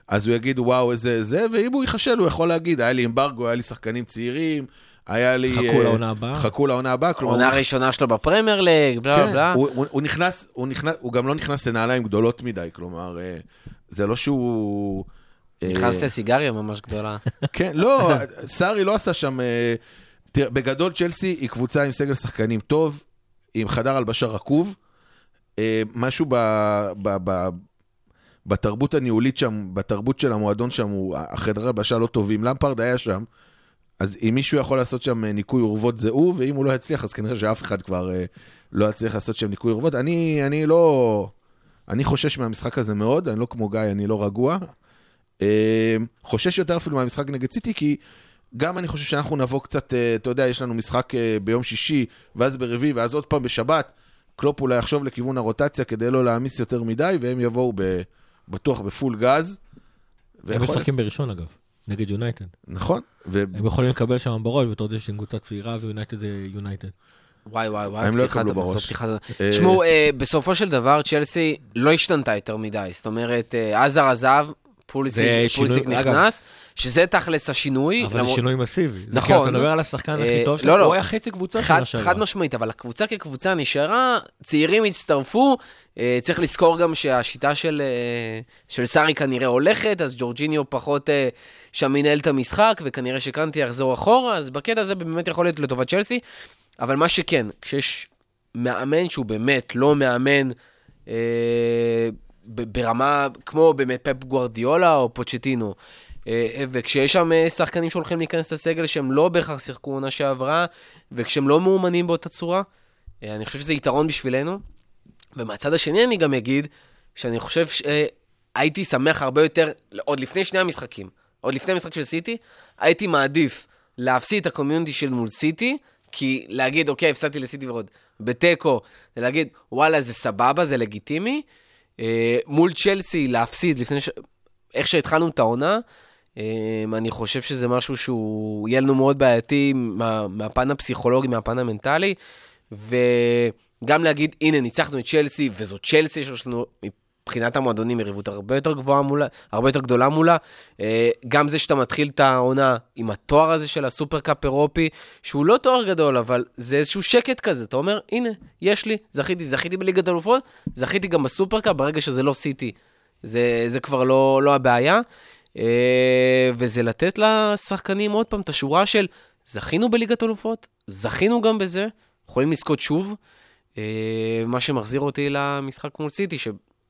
אז הוא יגיד וואו איזה זה, ואם הוא ייכשל הוא יכול להגיד, היה לי אמברגו, היה לי שחקנים צעירים, היה לי... חכו אה, לעונה הבאה. חכו לעונה הבאה, כלומר... העונה הוא- הראשונה שלו בפרמייר ליג, בלה כן, בלה. הוא, הוא, הוא נכנס, הוא נכנס, הוא גם לא נכנס לנעליים גדולות מדי, כלומר, אה, זה לא שהוא... אה, נכנס לסיגריה ממש גדולה. כן, לא, סארי לא עשה שם... אה, תראה, בגדול צ'לסי היא קבוצה עם סגל שחקנים טוב, עם חדר הלבשה רקוב. אה, משהו ב, ב, ב, בתרבות הניהולית שם, בתרבות של המועדון שם, הוא, החדר הלבשה לא טובים. למפרד היה שם, אז אם מישהו יכול לעשות שם אה, ניקוי אורוות זה הוא, ואם הוא לא יצליח, אז כנראה שאף אחד כבר אה, לא יצליח לעשות שם ניקוי אורוות. אני, אני לא... אני חושש מהמשחק הזה מאוד, אני לא כמו גיא, אני לא רגוע. אה, חושש יותר אפילו מהמשחק נגד סיטי, כי גם אני חושב שאנחנו נבוא קצת, אה, אתה יודע, יש לנו משחק אה, ביום שישי, ואז ברביעי, ואז עוד פעם בשבת. קלופ אולי יחשוב לכיוון הרוטציה כדי לא להעמיס יותר מדי, והם יבואו ב, בטוח בפול גז. הם משחקים בראשון, אגב, נגד יונייטד. נכון, ו... הם יכולים לקבל שם בראש, בתור זה שהם קבוצה צעירה ויונייטד זה יונייטד. וואי וואי וואי, הם לא יקבלו בראש. פתיחת- אה, תשמעו, אה, בסופו של דבר צ'לסי לא השתנתה יותר מדי. זאת אומרת, אה, עזר עזב, פוליסיק זה פוליסיק שינוי- אגב- נכנס, שזה תכלס השינוי. אבל זה למרות- שינוי מסיבי. זה נכון. כאילו, אתה מדבר על השחקן הכי אה, טוב לא, שלו, לא. הוא היה חצי קבוצה שנה שעברה. חד משמעית, אבל הקבוצה כקבוצה נשארה, צעירים הצטרפו, אה, צריך לזכור גם שהשיטה של, אה, של סארי כנראה הולכת, אז ג'ורג'יניו פחות שם מנהל את המשחק, וכנראה שקנטי יחזור אחורה, אז בקטע הזה באמת יכול להיות לטובת צ'לסי, אבל מה שכן, כשיש מאמן שהוא באמת לא מאמן אה, ברמה כמו באמת פפ גוארדיולה או פוצ'טינו, אה, וכשיש שם אה, שחקנים שהולכים להיכנס לסגל שהם לא בהכרח שיחקו עונה שעברה, וכשהם לא מאומנים באותה צורה, אה, אני חושב שזה יתרון בשבילנו. ומהצד השני אני גם אגיד, שאני חושב שהייתי שמח הרבה יותר, עוד לפני שני המשחקים, עוד לפני המשחק של סיטי, הייתי מעדיף להפסיד את הקומיונטי של מול סיטי, כי להגיד, אוקיי, הפסדתי לסיטי ועוד בתיקו, ולהגיד, וואלה, זה סבבה, זה לגיטימי. אה, מול צ'לסי להפסיד לפני ש... איך שהתחלנו את העונה, אה, אני חושב שזה משהו שהוא יהיה לנו מאוד בעייתי מה, מהפן הפסיכולוגי, מהפן המנטלי, וגם להגיד, הנה, ניצחנו את צ'לסי, וזו צ'לסי שיש לנו מבחינת המועדונים יריבות הרבה יותר גבוהה מולה, הרבה יותר גדולה מולה. אה, גם זה שאתה מתחיל את העונה עם התואר הזה של הסופרקאפ אירופי, שהוא לא תואר גדול, אבל זה איזשהו שקט כזה. אתה אומר, הנה, יש לי, זכיתי, זכיתי בליגת אלופות, זכיתי גם בסופרקאפ, ברגע שזה לא סיטי. זה, זה כבר לא, לא הבעיה. אה, וזה לתת לשחקנים עוד פעם את השורה של זכינו בליגת אלופות, זכינו גם בזה, יכולים לזכות שוב. אה, מה שמחזיר אותי למשחק מול סיטי,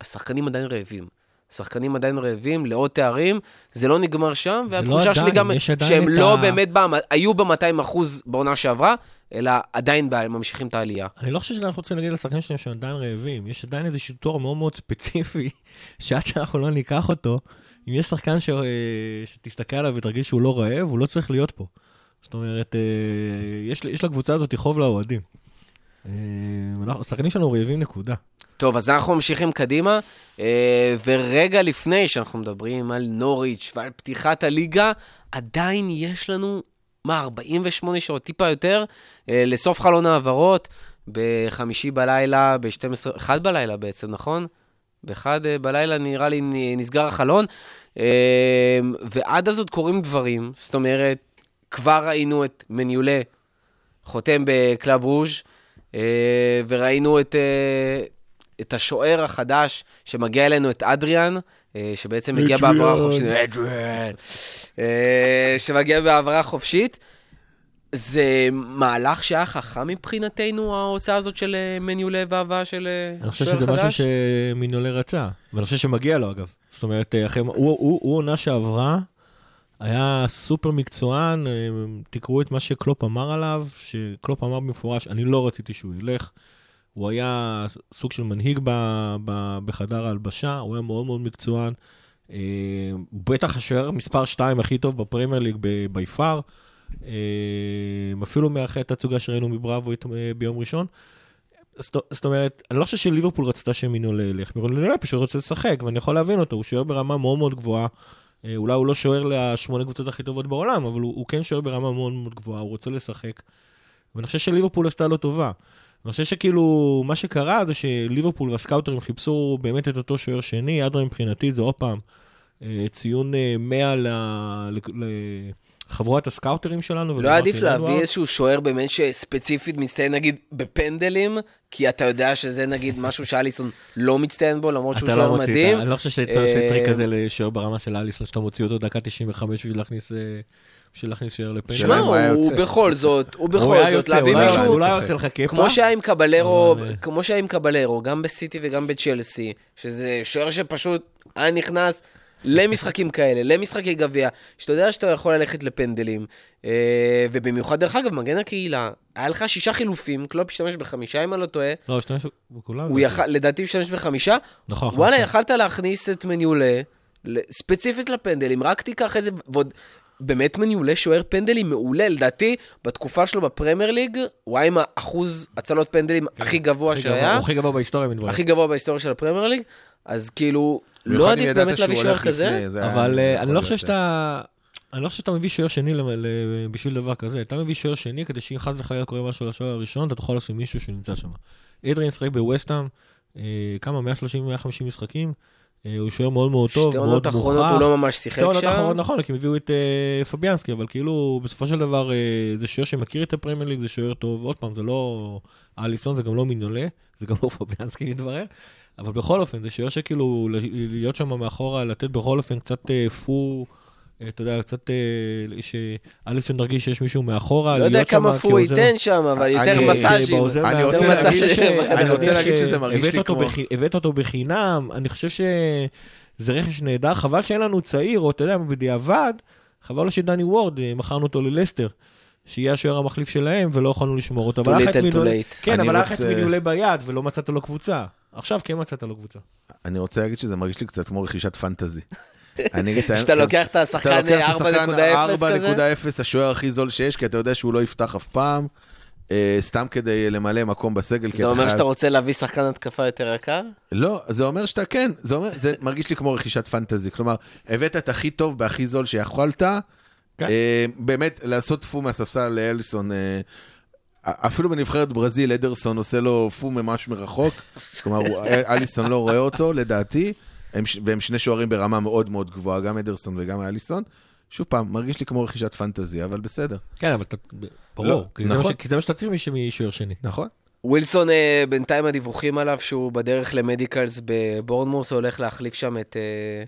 שהשחקנים עדיין רעבים. השחקנים עדיין רעבים לעוד תארים, זה לא נגמר שם, זה לא והתחושה שלי גם שהם לא ה- באמת, ב, היו ב-200 אחוז בעונה שעברה, אלא עדיין ב- ממשיכים את העלייה. אני לא חושב שאנחנו רוצים להגיד לשחקנים שלהם שהם עדיין רעבים. יש עדיין איזשהו תואר מאוד מאוד ספציפי, שעד שאנחנו לא ניקח אותו, אם יש שחקן ש... אה, שתסתכל עליו ותרגיש שהוא לא רעב, הוא לא צריך להיות פה. זאת אומרת, אה, יש, יש לקבוצה הזאת חוב לאוהדים. אה, השחקנים שלנו רעבים נקודה. טוב, אז אנחנו ממשיכים קדימה, אה, ורגע לפני שאנחנו מדברים על נוריץ' ועל פתיחת הליגה, עדיין יש לנו, מה, 48 שעות, טיפה יותר, אה, לסוף חלון העברות, בחמישי בלילה, ב-12, אחד בלילה בעצם, נכון? באחד אה, בלילה נראה לי נסגר החלון, אה, ועד אז עוד קורים דברים, זאת אומרת, כבר ראינו את מניולה חותם בקלאב ברוז', אה, וראינו את, אה, את השוער החדש שמגיע אלינו, את אדריאן, אה, שבעצם מגיע. בהעברה חופשית, אדריאן, אה, שמגיע בהעברה חופשית. זה מהלך שהיה חכם מבחינתנו, ההוצאה הזאת של אה, מניולה והבאה של אה, אני חושב שוער שזה משהו חדש? שמינולה רצה, ואני חושב שמגיע לו אגב. זאת אומרת, אה, אחרי, הוא עונה שעברה, היה סופר מקצוען, אה, תקראו את מה שקלופ אמר עליו, שקלופ אמר במפורש, אני לא רציתי שהוא ילך. הוא היה סוג של מנהיג ב, ב, בחדר ההלבשה, הוא היה מאוד מאוד מקצוען. אה, בטח השוער מספר 2 הכי טוב בפרמייר ליג בי פאר. אפילו מאחרי התצוגה שראינו מבראבו אה, ביום ראשון. זאת אומרת, אני לא חושב שליברפול רצתה שמינולה ילך, מינולה פשוט רוצה לשחק, ואני יכול להבין אותו, הוא שוער ברמה מאוד מאוד גבוהה. אה, אולי הוא לא שוער לשמונה קבוצות הכי טובות בעולם, אבל הוא, הוא כן שוער ברמה מאוד מאוד גבוהה, הוא רוצה לשחק. ואני חושב שליברפול עשתה לו טובה. אני חושב שכאילו, מה שקרה זה שליברפול והסקאוטרים חיפשו באמת את אותו שוער שני, אדרה מבחינתי זה עוד פעם אה, ציון אה, 100 ל- ל- לחבורת הסקאוטרים שלנו. לא עדיף להביא. איזשהו שוער באמת שספציפית מצטיין נגיד בפנדלים, כי אתה יודע שזה נגיד משהו שאליסון לא מצטיין בו, למרות שהוא לא שוער מדהים. אתה- אני לא חושב שאתה עושה אה, טריק כזה לשוער ברמה של אליסון, שאתה מוציא אותו דקה 95 בשביל להכניס... אה, בשביל להכניס שוער לפנדל. שמע, הוא. בכל זאת, הוא בכל זאת, יוצא, להביא אולי- מישהו, אולי הוא צוחק. עושה לך קפה. כמו שהיה עם קבלרו, כמו שהיה עם קבלרו, גם בסיטי וגם בצ'לסי, שזה שוער שפשוט היה נכנס למשחקים כאלה, למשחקי גביע, שאתה יודע שאתה יכול ללכת לפנדלים, אה, ובמיוחד, דרך אגב, מגן הקהילה, היה לך שישה חילופים, קלופ השתמש בחמישה, אם אני לא טועה, לא, השתמש בכולם. הוא יכל, לדעתי הוא השתמש בחמישה, נכון. וואלה. יכלת להכניס את מניולה, ספציפית לפנדלים, רק תיקח את זה, ועוד... באמת מניולה שוער פנדלים מעולה, לדעתי, בתקופה שלו בפרמייר ליג, הוא היה עם האחוז הצלות פנדלים הכי גבוה הכי שהיה, הוא הכי גבוה בהיסטוריה, מתברר. הכי גבוה בהיסטוריה של הפרמייר ליג, אז כאילו, לא עדיף באמת להביא שוער כזה? אבל אה, אני לא חושב להיות. שאתה... אני לא חושב שאתה מביא שוער שני ל- ל- בשביל דבר כזה. אתה מביא שוער שני כדי שאם חס וחלילה קורה משהו לשוער הראשון, אתה תוכל לשים מישהו שנמצא שם. אדריאן שחק בווסטהאם, אה, כמה? 130-150 משחקים. אה, הוא שוער מאוד מאוד טוב, שתי מאוד עונות מוכח. אחרונות הוא לא ממש שיחק שתי עונות שם. אחרונות, נכון, כי הם הביאו את אה, פביאנסקי, אבל כאילו, בסופו של דבר, אה, זה שוער שמכיר את הפרמייר ליג, זה שוער טוב. עוד פעם, זה לא אליסון, זה גם לא מינולה, זה גם לא פביאנסקי, מתברר. אבל בכל אופן, זה שוער שכאילו, ל- להיות שם מאחורה, לתת בכל אופן קצת אה, פו, אה, אתה יודע, קצת, אה, שאליסון ירגיש שיש מישהו מאחורה, לא יודע כמה פו ייתן שם, אבל יותר אה, מסאז'ים. אני. רוצה להגיד שזה מרגיש לי כמו- הבאת אותו בחינם, אני חושב שזה רכש נהדר, חבל שאין לנו צעיר, או אתה יודע, בדיעבד, חבל לו שדני וורד, אה, מכרנו אותו ללסטר. שיהיה השוער המחליף שלהם, ולא יכולנו לשמור אותו. אבל היה little, too מינולה- late. כן, אבל היה רוצה- מינולה ביד, ולא מצאת לו קבוצה. עכשיו כן מצאת לו קבוצה. אני רוצה להגיד שזה מרגיש לי קצת כמו רכישת פנטזי. שאתה כן. לוקח את אתה השחקן לוקח את השחקן 4.0 כזה? 4.0, השוער הכי זול שיש, כי אתה יודע שהוא לא יפתח אף פעם, אה, סתם כדי למלא מקום בסגל. זה אתה אומר שאתה רוצה להביא שחקן התקפה יותר יקר? לא, זה אומר שאתה כן, זה אומר, זה מרגיש לי כמו רכישת פנטזי. כלומר, הבאת את הכי טוב והכי זול שיכולת, כן. אה, באמת, לעשות פו מהספסל לאליסון. אפילו בנבחרת ברזיל, אדרסון עושה לו פו ממש מרחוק. כלומר, אליסון לא רואה אותו, לדעתי. הם, והם שני שוערים ברמה מאוד מאוד גבוהה, גם אדרסון וגם אליסון. שוב פעם, מרגיש לי כמו רכישת פנטזי, אבל בסדר. כן, אבל אתה... לא, ברור, כי זה מה נכון. ש- כי זה מה שאתה צריך משוער שני. נכון? ווילסון, אה, בינתיים הדיווחים עליו שהוא בדרך למדיקלס בבורנמוס, הוא הולך להחליף שם את, אה,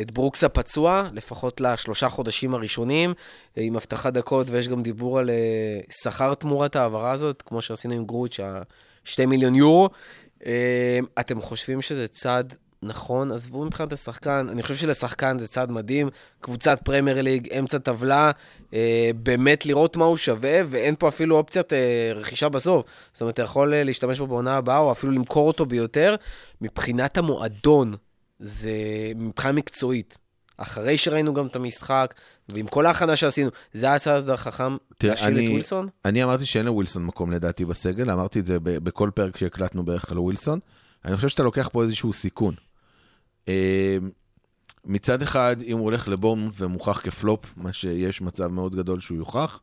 את ברוקס הפצוע, לפחות לשלושה חודשים הראשונים, אה, עם הבטחת דקות, ויש גם דיבור על אה, שכר תמורת ההעברה הזאת, כמו שעשינו עם גרוייץ', ה-2 מיליון יורו. אה, אתם חושבים שזה צעד נכון? עזבו מבחינת השחקן, אני חושב שלשחקן זה צעד מדהים, קבוצת פרמייר ליג, אמצע טבלה, באמת לראות מה הוא שווה, ואין פה אפילו אופציית רכישה בסוף. זאת אומרת, אתה יכול להשתמש בו בעונה הבאה, או אפילו למכור אותו ביותר. מבחינת המועדון, זה מבחינה מקצועית. אחרי שראינו גם את המשחק, ועם כל ההכנה שעשינו, זה היה הצעד החכם להשאיר את ווילסון? אני אמרתי שאין לווילסון מקום לדעתי בסגל, אמרתי את זה בכל פרק שהקלטנו בערך על ווילסון. אני חושב שאתה לוקח פה איזשהו סיכון. אה, מצד אחד, אם הוא הולך לבורמוט ומוכח כפלופ, מה שיש מצב מאוד גדול שהוא יוכח,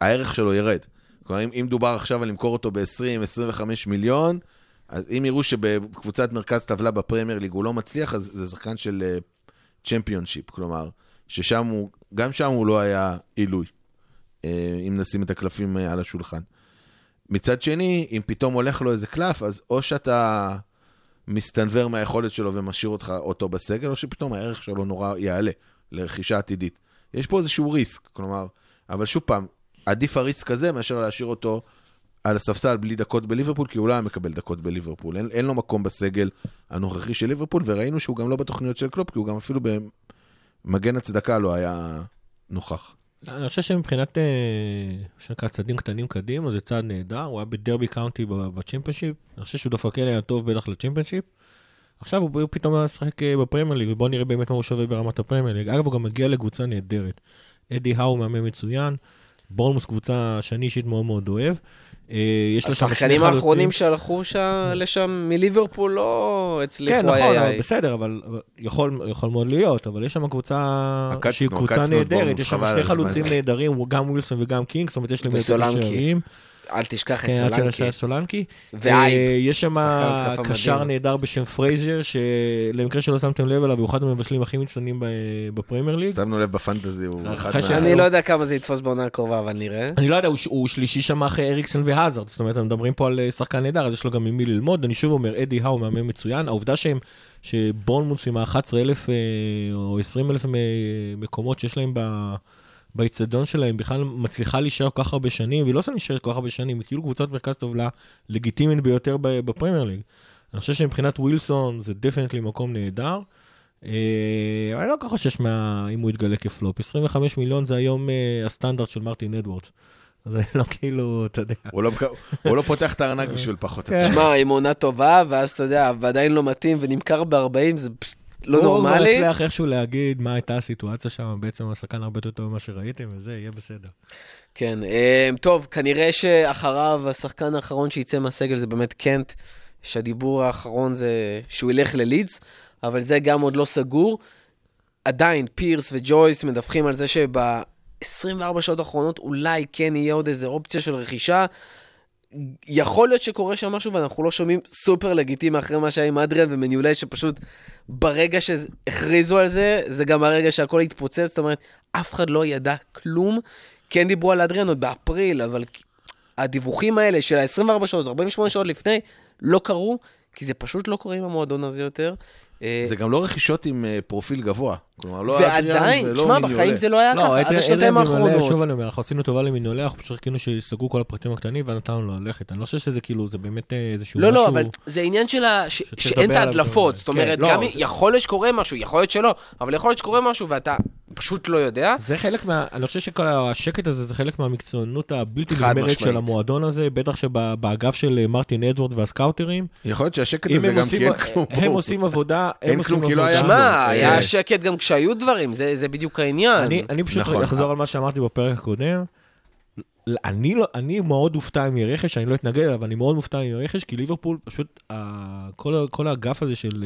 הערך שלו ירד. כלומר, אם, אם דובר עכשיו על למכור אותו ב-20-25 מיליון, אז אם יראו שבקבוצת מרכז טבלה בפרמייר ליג הוא לא מצליח, אז זה שחקן של צ'מפיונשיפ, כלומר, ששם הוא, גם שם הוא לא היה עילוי, אה, אם נשים את הקלפים אה, על השולחן. מצד שני, אם פתאום הולך לו איזה קלף, אז או שאתה מסתנוור מהיכולת שלו ומשאיר אותך אותו בסגל, או שפתאום הערך שלו נורא יעלה לרכישה עתידית. יש פה איזשהו risk, כלומר, אבל שוב פעם, עדיף ה risk הזה מאשר להשאיר אותו על הספסל בלי דקות בליברפול, כי הוא לא היה מקבל דקות בליברפול. אין, אין לו מקום בסגל הנוכחי של ליברפול, וראינו שהוא גם לא בתוכניות של קלופ, כי הוא גם אפילו במגן הצדקה לא היה נוכח. אני חושב שמבחינת, אה, שנקרא צעדים קטנים קדימה, זה צעד נהדר, הוא היה בדרבי קאונטי בצ'מפיונשיפ, אני חושב שהוא דווקא היה טוב בטח לצ'מפיונשיפ. עכשיו הוא פתאום משחק אה, בפרמייר ליג, ובואו נראה באמת מה הוא שווה ברמת הפרמייר ליג. אגב, הוא גם מגיע לקבוצה נהדרת. אדי האו מאמן מצוין, בורנמות' קבוצה שאני אישית מאוד מאוד אוהב. אה, יש לו שם שני השחקנים. האחרונים שהלכו שם, לשם מליברפול לא הצליחו. כן, נכון. בסדר, אבל יכול, יכול מאוד להיות, אבל יש שם קבוצה שהיא קבוצה נהדרת, יש שם שני. חלוצים נהדרים, גם ווילסון וגם קינג, זאת אומרת, יש להם את וסולנקי. אל תשכח את כן, עד סולנקי. של סולנקי. ואייב. אה, יש שם קשר מדהים. נהדר בשם פרייזר, שלמקרה שלא שמתם לב אליו, הוא אחד המבשלים הכי מצטיינים ב- בפרמייר ליג. שמנו לב בפנטזי, הוא אחד מה... אני לא יודע כמה זה יתפוס בעונה הקרובה, אבל נראה. אני לא יודע, הוא, ש- הוא שלישי שם אחרי אריקסן והאזרד, זאת אומרת, מדברים פה על אה, שחקן נהדר, אז יש לו גם ממי ללמוד. אני שוב אומר, אדי האו מאמן מצוין, העובדה שהם, שבורנמוס עם ה-11,000 או 20,000 מקומות שיש להם ב... באיצטדיון שלהם בכלל מצליחה להישאר כל כך הרבה שנים, והיא לא סתם נשארת כל כך הרבה שנים, היא כאילו קבוצת מרכז טבלה לגיטימית ביותר ב- בפרמייר ליג. אני חושב שמבחינת ווילסון זה definitely מקום נהדר. אה, אני לא כל כך חושש מה... אם הוא יתגלה כפלופ. 25 מיליון זה היום אה, הסטנדרט של מרטין אדוורדס. זה לא כאילו, אתה יודע. הוא לא הוא לא פותח את הארנק בשביל פחות. כן. שמע, עם עונה טובה, ואז אתה יודע, ועדיין לא מתאים ונמכר ב-40, זה פשוט לא הוא נורמלי. הצליח איכשהו להגיד מה הייתה הסיטואציה שם, בעצם השחקן הרבה יותר טוב ממה שראיתם, וזה יהיה בסדר. כן, אה, טוב, כנראה שאחריו, השחקן האחרון שיצא מהסגל זה באמת קנט, שהדיבור האחרון זה שהוא ילך ללידס, אבל זה גם עוד לא סגור. עדיין, פירס וג'ויס מדווחים על זה שב-24 שעות האחרונות אולי כן יהיה עוד איזה אופציה של רכישה. יכול להיות שקורה שם משהו ואנחנו לא שומעים סופר לגיטימי אחרי מה שהיה עם אדריאן ומניולי, שפשוט ברגע שהכריזו על זה, זה גם הרגע שהכל התפוצץ, זאת אומרת, אף אחד לא ידע כלום. כן דיברו על אדריאן עוד באפריל, אבל הדיווחים האלה של ה-24 שעות, 48 שעות לפני, לא קרו, כי זה פשוט לא קורה עם המועדון הזה יותר. זה גם לא רכישות עם אה, פרופיל גבוה. כלומר, לא ועדיין, תשמע, בחיים. זה לא היה לא, ככה, עד השנתיים האחרונות. שוב אני אומר, אנחנו עשינו טובה למינולי, אנחנו פשוט חיכינו שיסגרו כל הפרטים הקטנים, ונתנו לו ללכת. אני לא חושב שזה כאילו, זה באמת אה, איזשהו לא, משהו... לא, אבל זה עניין של ה... שאין את ההדלפות. זאת אומרת, כן, לא, גם זה- יכול להיות שקורה משהו, יכול להיות שלא, אבל יכול להיות שקורה משהו ואתה פשוט לא יודע. זה חלק מה... אני חושב שכל השקט הזה זה חלק מהמקצוענות הבלתי נגמרת. של המועדון הזה, בטח שבאגף של מרטין אדוארד והסקאוטרים. יכול להיות שהשקט אם הזה הם גם כי אין כלום. הם עושים עבודה, הם עושים לא עבודה. היה שמע, היה שקט גם כשהיו דברים, זה זה בדיוק העניין. אני, אני פשוט נכון. אחזור על מה שאמרתי בפרק הקודם. אני, לא, אני מאוד אופתע אם יהיה רכש, אני לא אתנגד, אבל אני מאוד מופתע אם יהיה רכש, כי ליברפול, פשוט ה, כל, כל האגף הזה של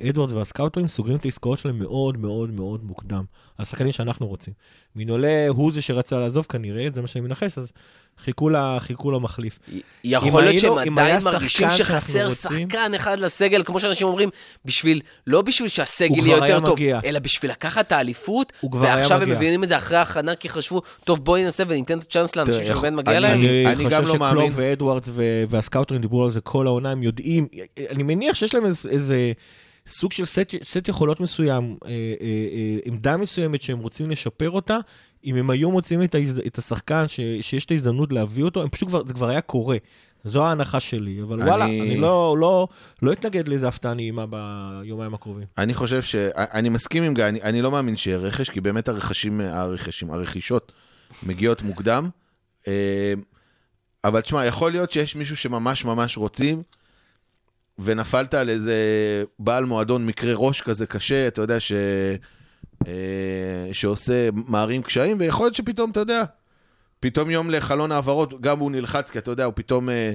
אה, אדוארדס והסקאוטרים סוגרים את העסקאות שלהם מאוד מאוד מאוד מוקדם. השחקנים שאנחנו רוצים. מינולה הוא זה שרצה לעזוב כנראה, זה מה שאני מנחש, אז חיכו, לה, חיכו למחליף. יכול להיות שהם עדיין מרגישים שחקן שחסר שחקן אחד לסגל, כמו שאנשים אומרים, בשביל, לא בשביל שהסגל יהיה יותר טוב, מגיע. אלא בשביל לקחת את האליפות, ועכשיו הם מגיע. מבינים את זה אחרי ההכנה, כי חשבו, טוב, בואי ננסה וניתן את הצ'אנס לאנשים שבאמת אני- מגיע להם. אני, אני גם חושב לא מאמין. שקלוב ואדוארדס ו- והסקאוטרים דיברו על זה כל העונה, הם יודעים, אני מניח שיש להם איזה, איזה סוג של סט, סט יכולות מסוים, אה, אה, אה, עמדה מסוימת שהם רוצים לשפר אותה, אם הם היו מוצאים את, ההזד... את השחקן ש... שיש את ההזדמנות להביא אותו, הם פשוט כבר, זה כבר היה קורה. זו ההנחה שלי, אבל אני- וואלה, אני לא, לא, לא אתנגד לאיזה הפתעה נעימה ביומיים הקרובים. אני חושב ש... אני מסכים עם גיא, אני, אני לא מאמין שיהיה רכש, כי באמת הרכשים, הרכשים, הרכישות מגיעות מוקדם. אה, אבל תשמע, יכול להיות שיש מישהו שממש ממש רוצים, ונפלת על איזה בעל מועדון מקרה ראש כזה קשה, אתה יודע, ש... אה, שעושה, מערים קשיים, ויכול להיות שפתאום, אתה יודע, פתאום יום לחלון העברות, גם הוא נלחץ, כי אתה יודע, הוא פתאום אה,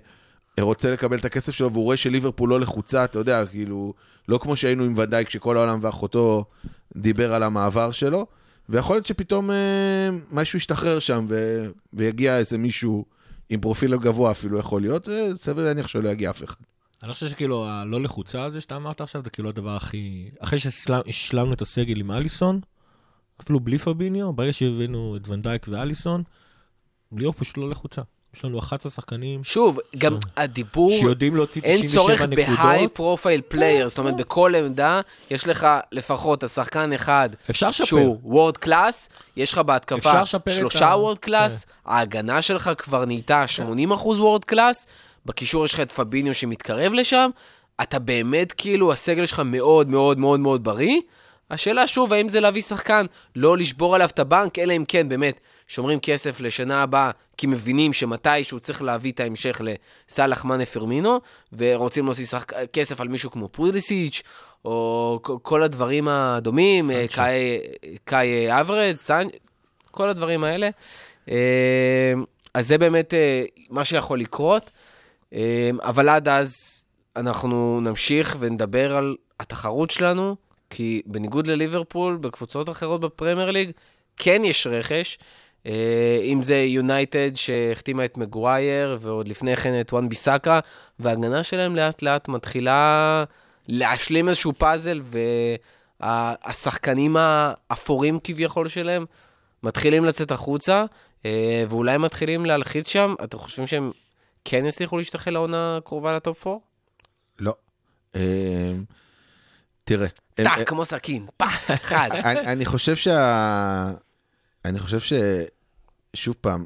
רוצה לקבל את הכסף שלו, והוא רואה שליברפול לא לחוצה, אתה יודע, כאילו, לא כמו שהיינו עם ודאי, כשכל העולם ואחותו דיבר על המעבר שלו, ויכול להיות שפתאום אה, משהו ישתחרר שם, ו... ויגיע איזה מישהו עם פרופיל גבוה אפילו יכול להיות, וסביר להניח שלא יגיע אף אחד. אני חושב שכאילו הלא לחוצה הזה שאתה אמרת עכשיו, זה כאילו הדבר הכי... אחרי שהשלמנו את הסגל עם אליסון, אפילו בלי פביניו, ברגע שהבאנו את ונדייק ואליסון, ליאור פשוט לא לחוצה. יש לנו 11 שחקנים שוב, גם הדיבור, שיודעים להוציא אין 97 צורך נקודות. בהיי פרופייל פלייר, זאת אומרת, בכל עמדה יש לך לפחות השחקן אחד אפשר לשפר. שהוא world class, יש לך בהתקפה שלושה כן. world class, ההגנה שלך כבר נהייתה 80% וורד קלאס, בקישור יש לך את פביניו שמתקרב לשם, אתה באמת כאילו, הסגל שלך מאוד מאוד מאוד מאוד בריא. השאלה שוב, האם זה להביא שחקן, לא לשבור עליו את הבנק, אלא אם כן, באמת, שומרים כסף לשנה הבאה, כי מבינים שמתישהו צריך להביא את ההמשך לסאלח מאנה פירמינו, ורוצים להוציא שחק... כסף על מישהו כמו פוליסיץ', או כל הדברים הדומים, אה. קאי- קאי האברץ, סנ... כל הדברים האלה. אה, אז זה באמת אה, מה שיכול לקרות, אבל עד אז אנחנו נמשיך ונדבר על התחרות שלנו, כי בניגוד לליברפול, בקבוצות אחרות בפרמייר ליג, כן יש רכש. אה, אם זה יונייטד שהחתימה את מגווייר, ועוד לפני כן את וואן ביסאקה, וההגנה שלהם לאט לאט מתחילה להשלים איזשהו פאזל, והשחקנים האפורים כביכול שלהם מתחילים לצאת החוצה, אה, ואולי מתחילים להלחיץ שם. אתם חושבים שהם כן יצליחו להשתחל לעונה הקרובה ל top 4? לא. אה, תראה. טאק, כמו סכין, טאק, אחד. אני, חושב שה... אני חושב ש... שוב פעם,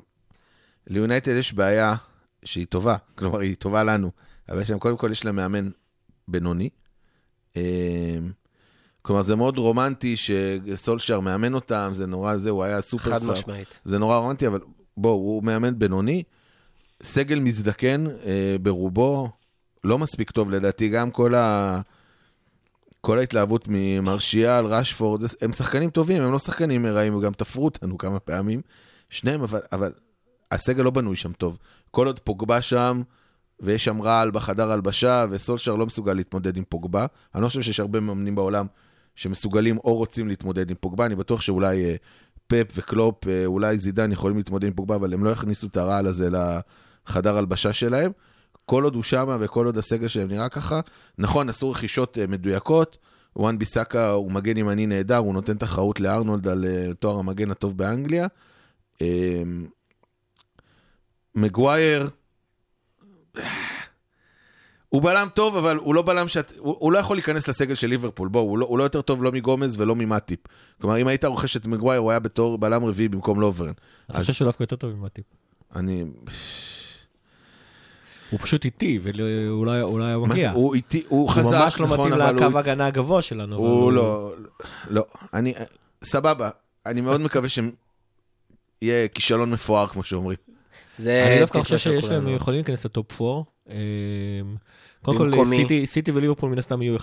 ליונייטד יש בעיה שהיא טובה, כלומר, היא טובה לנו, אבל יש להם, קודם כל, יש להם מאמן בינוני. אה, כלומר, זה מאוד רומנטי שסולשר מאמן אותם, זה נורא, זה, הוא היה סופר חד sub. משמעית. זה נורא רומנטי, אבל בואו, הוא מאמן בינוני, סגל מזדקן אה, ברובו, לא מספיק טוב לדעתי, גם כל ה... כל ההתלהבות ממרשיאל, רשפורד, זה- הם שחקנים טובים, הם לא שחקנים רעים, הם גם תפרו אותנו כמה פעמים, שניהם, אבל, אבל הסגל לא בנוי שם טוב. כל עוד פוגבה שם, ויש שם רעל בחדר הלבשה, וסולשר לא מסוגל להתמודד עם פוגבה. אני לא חושב שיש הרבה מאמנים בעולם שמסוגלים או רוצים להתמודד עם פוגבה, אני בטוח שאולי אה, פפ וקלופ, אה, אולי זידן יכולים להתמודד עם פוגבה, אבל הם לא יכניסו את הרעל הזה לחדר הלבשה שלהם. כל עוד הוא שמה וכל עוד הסגל שלהם נראה ככה, נכון, עשו רכישות אה, מדויקות, וואן ביסאקה הוא מגן ימני נהדר, הוא נותן תחרות לארנולד על אה, תואר המגן הטוב באנגליה. אה, מגווייר, הוא בלם טוב, אבל הוא לא בלם שאת... הוא, הוא לא יכול להיכנס לסגל של ליברפול, בואו, הוא, לא, הוא לא יותר טוב לא מגומז ולא ממטיפ. כלומר, אם היית רוכש את מגווייר, הוא היה בתור בלם רביעי במקום לוברן. אני חושב שהוא דווקא יותר טוב ממטיפ. אני... הוא פשוט איטי, ואולי הוא לא היה מה מגיע. זה, הוא איטי, הוא הוא חזק, ממש לא נכון, מתאים אבל הוא... לקו ההגנה הגבוה שלנו. אבל הוא לא... לא. אני... סבבה, אני מאוד מקווה שהם... יהיה כישלון מפואר, כמו שאומרים. זה אני דווקא חושב שיש להם. יכולים להיכנס לטופ 4. קודם כל, סיטי וליברפול מן הסתם יהיו 1-2.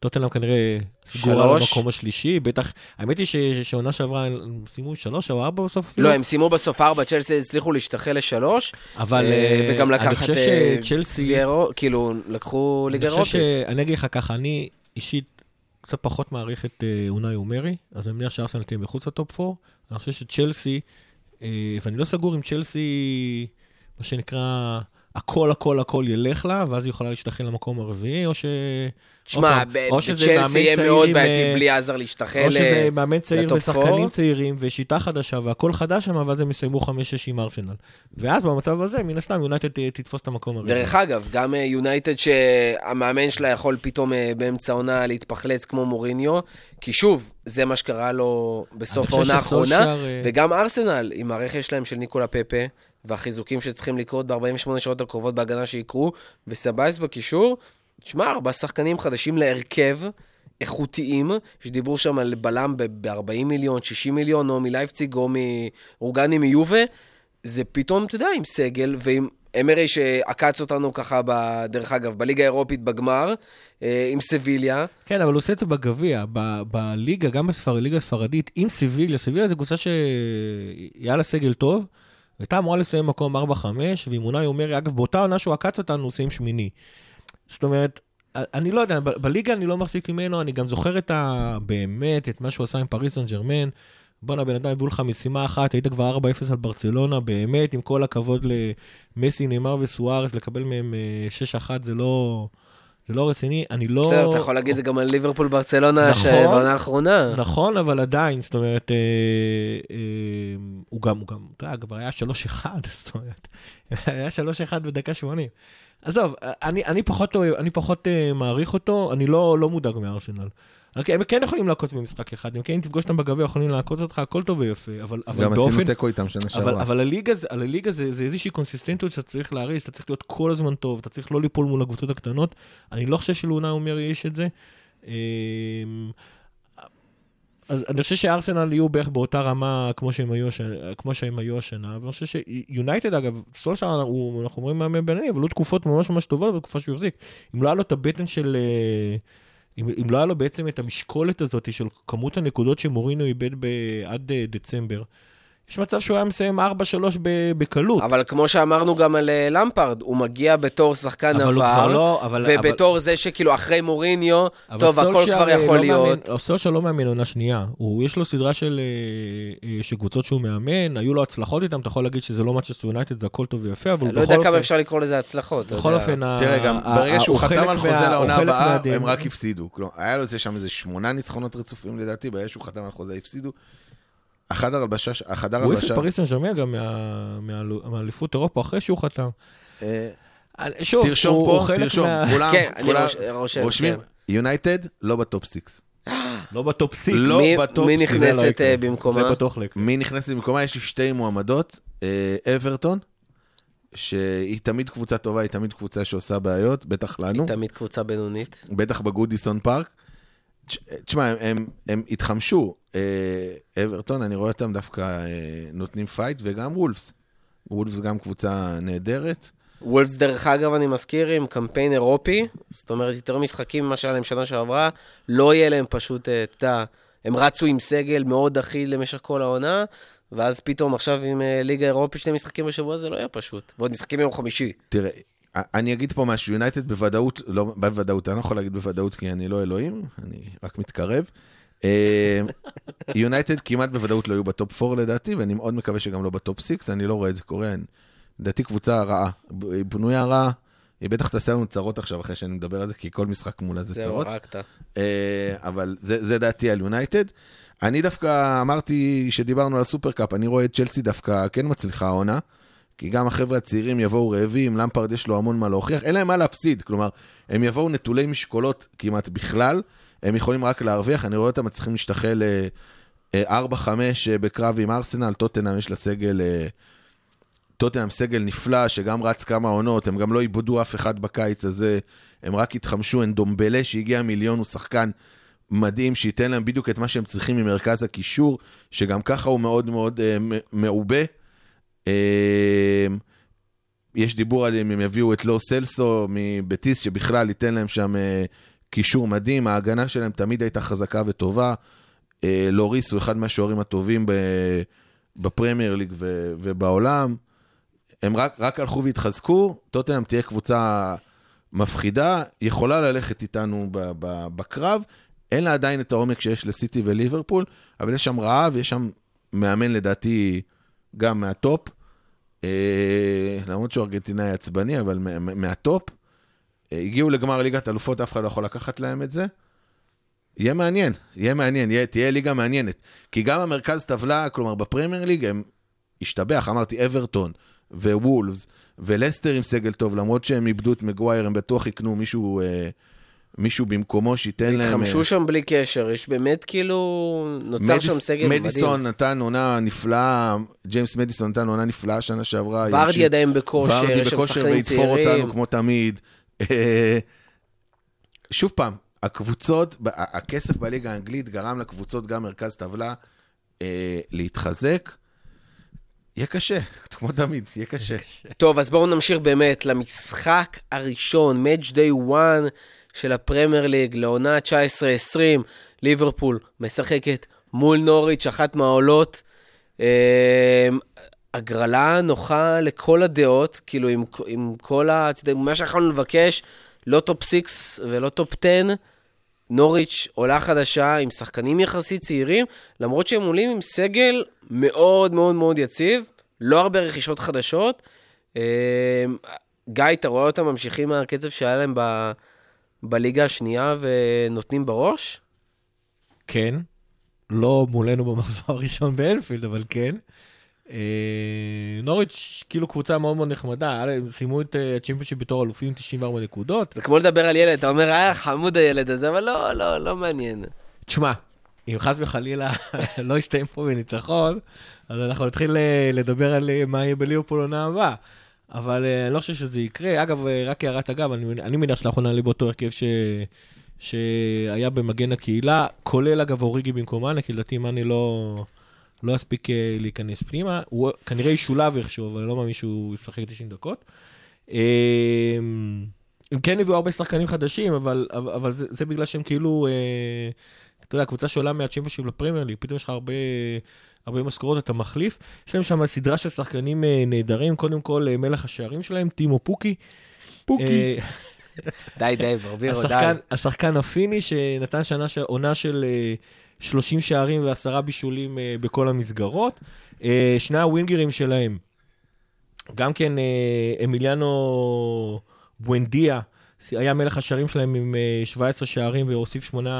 טוטנאם כנראה סגורה. במקום השלישי, בטח, האמת היא ש- שעונה שעברה הם סיימו שלוש או ארבע בסוף. לא, הם סיימו בסוף ארבע, צ'לסי הצליחו להשתחל לשלוש, אבל אה, אה, וגם אני לקחת חושב אה, שצ'לסי, כאילו, לקחו ליגה אני חושב אירופית. ש... אני אגיד לך ככה, אני אישית קצת פחות מעריך את אונאי אומרי, אז אני מניח שארסנל תהיה מחוץ לטופ 4. אני חושב שצ'לסי, ואני לא סגור אם צ'לסי, מה שנקרא, הכל הכל הכל ילך לה, ואז היא יכולה להשתחל למקום הרביעי, או ש... שמע, עוד פעם, ב- או שזה בצ'לסי יהיה מאוד בעייתי אה, בלי עזר להשתחל. או שזה אה, מאמן צעיר ושחקנים. צעירים ושיטה חדשה והכל חדש שם, ואז הם יסיימו 5-6 עם ארסנל. ואז במצב הזה, מן הסתם, יונייטד ת- תתפוס את המקום הרביעי. דרך אגב, גם אה, יונייטד שהמאמן שלה יכול פתאום אה, באמצע העונה להתפחלץ כמו מוריניו, כי שוב, זה מה שקרה לו בסוף העונה האחרונה, אה, וגם ארסנל, עם הרכש שלהם של ניקולה פפה, והחיזוקים שצריכים לקרות ב-48 שעות הקרובות בהגנה שיקרו, וסבייס בקישור, תשמע, ארבעה שחקנים חדשים להרכב. איכותיים, שדיברו שם על בלם ב-40 מיליון, 60 מיליון, או מלייפציג או מאורגני מיובה, זה פתאום, אתה יודע, עם סגל ועם אמרי שעקץ אותנו ככה, ב, דרך אגב, בליגה האירופית בגמר, אה, עם סביליה. כן, אבל הוא עושה את זה בגביע, ב- בליגה, גם בליגה הספרדית, עם סביליה, סביליה זו קבוצה שהיה לה סגל טוב, הייתה אמורה לסיים מקום 4-5, ועם אונאי אומרי, אגב, באותה עונה שהוא עקץ אותנו, הוא סיים שמיני. זאת אומרת, אני לא יודע, ב- בליגה אני לא מחזיק ממנו, אני גם זוכר את ה... באמת, את מה שהוא עשה עם פריס סן ג'רמן, בואנה, בן אדם, הביאו לך משימה אחת, היית כבר 4-0 על ברצלונה, באמת, עם כל הכבוד למסי, נאמר וסוארס, לקבל מהם אה, 6-1 זה לא... זה לא רציני, אני לא... בסדר, אתה יכול להגיד את זה גם על ליברפול ברצלונה, נכון. שבעונה האחרונה. נכון, אבל עדיין, זאת אומרת, אה, אה, הוא גם, הוא גם, אתה יודע, כבר היה 3-1, זאת אומרת, היה 3-1 בדקה 80. עזוב, אני, אני פחות, אני פחות אה, מעריך אותו, אני לא, לא מודאג מארסנל. אוקיי, הם כן יכולים לעקוץ במשחק אחד, הם כן תפגוש אותם בגביע, יכולים לעקוץ אותך, הכל טוב ויפה, אבל, אבל גם באופן... עשינו תיקו איתם שנה שעברה. אבל הליגה, זה- הליגה זה, זה איזושהי קונסיסטנטיות שאתה צריך להריץ, אתה צריך להיות כל הזמן טוב, אתה צריך לא ליפול מול הקבוצות הקטנות. אני לא חושב שלאונה אומר יש את זה. אמ, אז אני חושב שארסנל יהיו בערך באותה רמה כמו שהם היו, הש- כמו שהם היו השנה, ואני חושב שיונייטד, אגב, סולשר, הוא- אנחנו אומרים מאמן בינוני, אבל היו תקופות ממש ממש טובות בתקופה שהוא החזיק. אם לא היה לו את הבטן של... אה, אם, אם לא היה לו בעצם את המשקולת הזאת של כמות הנקודות שמורינו איבד עד אה, דצמבר, יש מצב שהוא היה מסיים 4-3 ב- בקלות. אבל כמו שאמרנו גם על אה, למפרד, הוא מגיע בתור שחקן אבל הוא כבר עבר, לא, אבל... ובתור זה שכאילו אחרי מוריניו, אבל טוב, הכל כבר אה, יכול לא להיות. מאמן, סולשייר לא מאמן עונה שנייה. הוא, יש לו סדרה של, אה, אה, של קבוצות שהוא מאמן, היו לו הצלחות איתם, אתה יכול להגיד שזה לא מצ'סטר יונייטד, זה הכל טוב ויפה, אבל לא יודע בכל כמה אופן... אפשר לקרוא לזה הצלחות. בכל. אופן, ה- תראה, גם ברגע שהוא הוא חתם על חוזה לעונה הבאה. הם רק הפסידו. היה לו זה שם איזה שמונה ניצחונות רצופים לדעתי, ברגע שהוא חתם על חוזה הפסידו. החדר הלבשה, החדר הוא העיף הלבשה, את פריס סן ז'רמן גם מאליפות אירופה אחרי שהוא חתם. אה, שוב, תרשום הוא- הוא פה, תרשום, כולם, כן, כולם רושמים, כן. יונייטד לא בטופ סיקס. לא בטופ סיקס. לא מי- בטופ מי זה לא נכנסת יקרה. אה, במקומה? זה בטוח לא יקרה. מי נכנס במקומה? יש לי שתי מועמדות. אה, אברטון, שהיא תמיד קבוצה טובה, היא תמיד קבוצה שעושה בעיות, בטח לנו, תמיד קבוצה בינונית. בטח בגודיסון פארק. תש- תשמע, הם, הם, הם התחמשו. אה, אברטון, אני רואה אותם דווקא אה, נותנים fight, וגם וולפס. וולפס גם קבוצה נהדרת. וולפס, דרך אגב, אני מזכיר, עם קמפיין אירופי, זאת אומרת, יותר משחקים ממה שהיה להם שנה שעברה, לא יהיה להם פשוט, אה, אתה יודע, הם רצו עם סגל מאוד אחיד למשך כל העונה, ואז פתאום עכשיו עם ליגה אירופית שני משחקים בשבוע, זה לא יהיה פשוט. ועוד משחקים ביום חמישי. תראה, אני אגיד פה משהו, יונייטד בוודאות, לא בוודאות, אני לא יכול להגיד בוודאות כי אני לא אלוהים, אני רק מתקרב. אה, יונייטד כמעט בוודאות לא יהיו ב top 4 לדעתי, ואני מאוד מקווה שגם לא ב top 6, אני לא רואה את זה קורה. לדעתי קבוצה רעה, היא בנויה רע, היא בטח תעשה לנו צרות עכשיו אחרי שאני מדבר על זה, כי כל משחק מולה זה זהו, צרות. הרגת. אה, אבל זה, זה דעתי על יונייטד. אני דווקא אמרתי שדיברנו על הסופרקאפ, אני רואה את צ'לסי דווקא כן מצליחה העונה, כי גם החבר'ה הצעירים יבואו רעבים, למפרד יש לו המון מה להוכיח, אין להם מה להפסיד, כלומר, הם יבואו נטולי משקולות כמעט בכלל, הם יכולים רק להרוויח, אני רואה אותם מצליחים להשתחל אה, 4-5 בקרב עם ארסנל, טוטנאם יש לה סגל... אה, טוטנאם סגל נפלא, שגם רץ כמה עונות, הם גם לא איבדו אף אחד בקיץ הזה, הם רק התחמשו, אין דומבלה שהגיע מיליון, הוא שחקן מדהים, שייתן להם בדיוק את מה שהם צריכים ממרכז הקישור, שגם ככה הוא מאוד מאוד אה, מעובה. אה, יש דיבור על אם הם יביאו את לואו סלסו מבטיס, שבכלל ייתן להם שם אה, קישור מדהים, ההגנה שלהם תמיד הייתה חזקה וטובה. אה, לוריס הוא אחד מהשוערים הטובים. בפרמייר ליג. ובעולם. הם רק, רק הלכו והתחזקו, טוטנאם תהיה קבוצה מפחידה, יכולה ללכת איתנו בקרב, אין לה עדיין את העומק שיש לסיטי וליברפול, אבל יש שם רעב, יש שם מאמן לדעתי גם מה top, למרות שהוא ארגנטינאי עצבני, אבל מה, מה- מה top. אה, הגיעו לגמר ליגת אלופות, אף אחד לא יכול לקחת להם את זה. יהיה מעניין, יהיה מעניין, יהיה, תהיה ליגה מעניינת. כי גם המרכז טבלה, כלומר בפרמייר ליג, הם השתבח, אמרתי, אברטון ווולפס ולסטר עם סגל טוב, למרות שהם איבדו את מגווייר, הם בטוח יקנו מישהו, אה, מישהו במקומו שייתן להם... התחמשו אה, שם בלי קשר, יש באמת כאילו, נוצר מדיס- שם סגל מדהים. מדיסון נתן עונה נפלאה, ג'יימס מדיסון נתן עונה נפלאה שנה שעברה. ורדי עדיין בכושר, ורדי יש שם בכושר שחקנים ויתפור צעירים. אותנו כמו תמיד. אה, שוב פעם, הקבוצות, הכסף בליגה האנגלית גרם לקבוצות, גם מרכז טבלה, אה, להתחזק. יהיה קשה, כמו תמיד, יהיה קשה. טוב, אז בואו נמשיך באמת למשחק הראשון, Match Day 1 של הפרמייר ליג לעונה 19-20. ליברפול משחקת מול נוריץ', אחת מהעולות. אה, הגרלה נוחה לכל הדעות, כאילו עם, עם כל ה... אתה יודע, מה שיכולנו לבקש, לא top 6 ולא top 10, נוריץ' עולה חדשה עם שחקנים יחסית צעירים, למרות שהם עולים עם סגל מאוד מאוד מאוד יציב, לא הרבה רכישות חדשות. אה, גיא, אתה רואה אותם ממשיכים מהקצב שהיה להם ב... בליגה השנייה ונותנים בראש? כן. לא מולנו במחזור הראשון באנפילד, אבל כן. אה, נוריץ', כאילו קבוצה מאוד מאוד נחמדה, היה להם- סיימו את אה, הצ'ימפיונשיפ בתור אלופים 94 נקודות. זה כמו לדבר על ילד, אתה אומר, אה, חמוד הילד הזה, אבל לא, לא, לא מעניין. תשמע, אם חס וחלילה לא יסתיים פה בניצחון, אז אנחנו נתחיל אה, לדבר על אה, מה יהיה בליברפול עונה הבאה. אבל אה, אני לא חושב שזה יקרה. אגב, אה, רק הערת אגב, אני, מניח שלאחרונה לי באותו הרכב ש... שהיה במגן הקהילה, כולל אגב אוריגי במקומה, כי לדעתי מאני לא, לא יספיק אה, להיכנס פנימה. הוא כנראה ישולב איכשהו, אבל לא מאמין שהוא ישחק 90 דקות. אה, הם כן הביאו הרבה שחקנים חדשים, אבל, אבל, אבל זה, זה בגלל שהם כאילו, אה, אתה יודע, קבוצה שעולה מהצ'ימפיונשיפ לפרמייר ליג, פתאום יש לך הרבה, הרבה משכורות, אתה מחליף. יש להם שם סדרה של שחקנים אה, נהדרים, קודם כל אה, מלך השערים שלהם, טימו פוקי. פוקי. די, די, ברבירו, די. השחקן, הפיני שנתן שנה, עונה של אה, 30 שערים ועשרה בישולים אה, בכל המסגרות. אה, שני הווינגרים שלהם, גם כן אה, אמיליאנו בואנדיה, היה מלך השערים שלהם עם אה, 17 שערים והוסיף שמונה,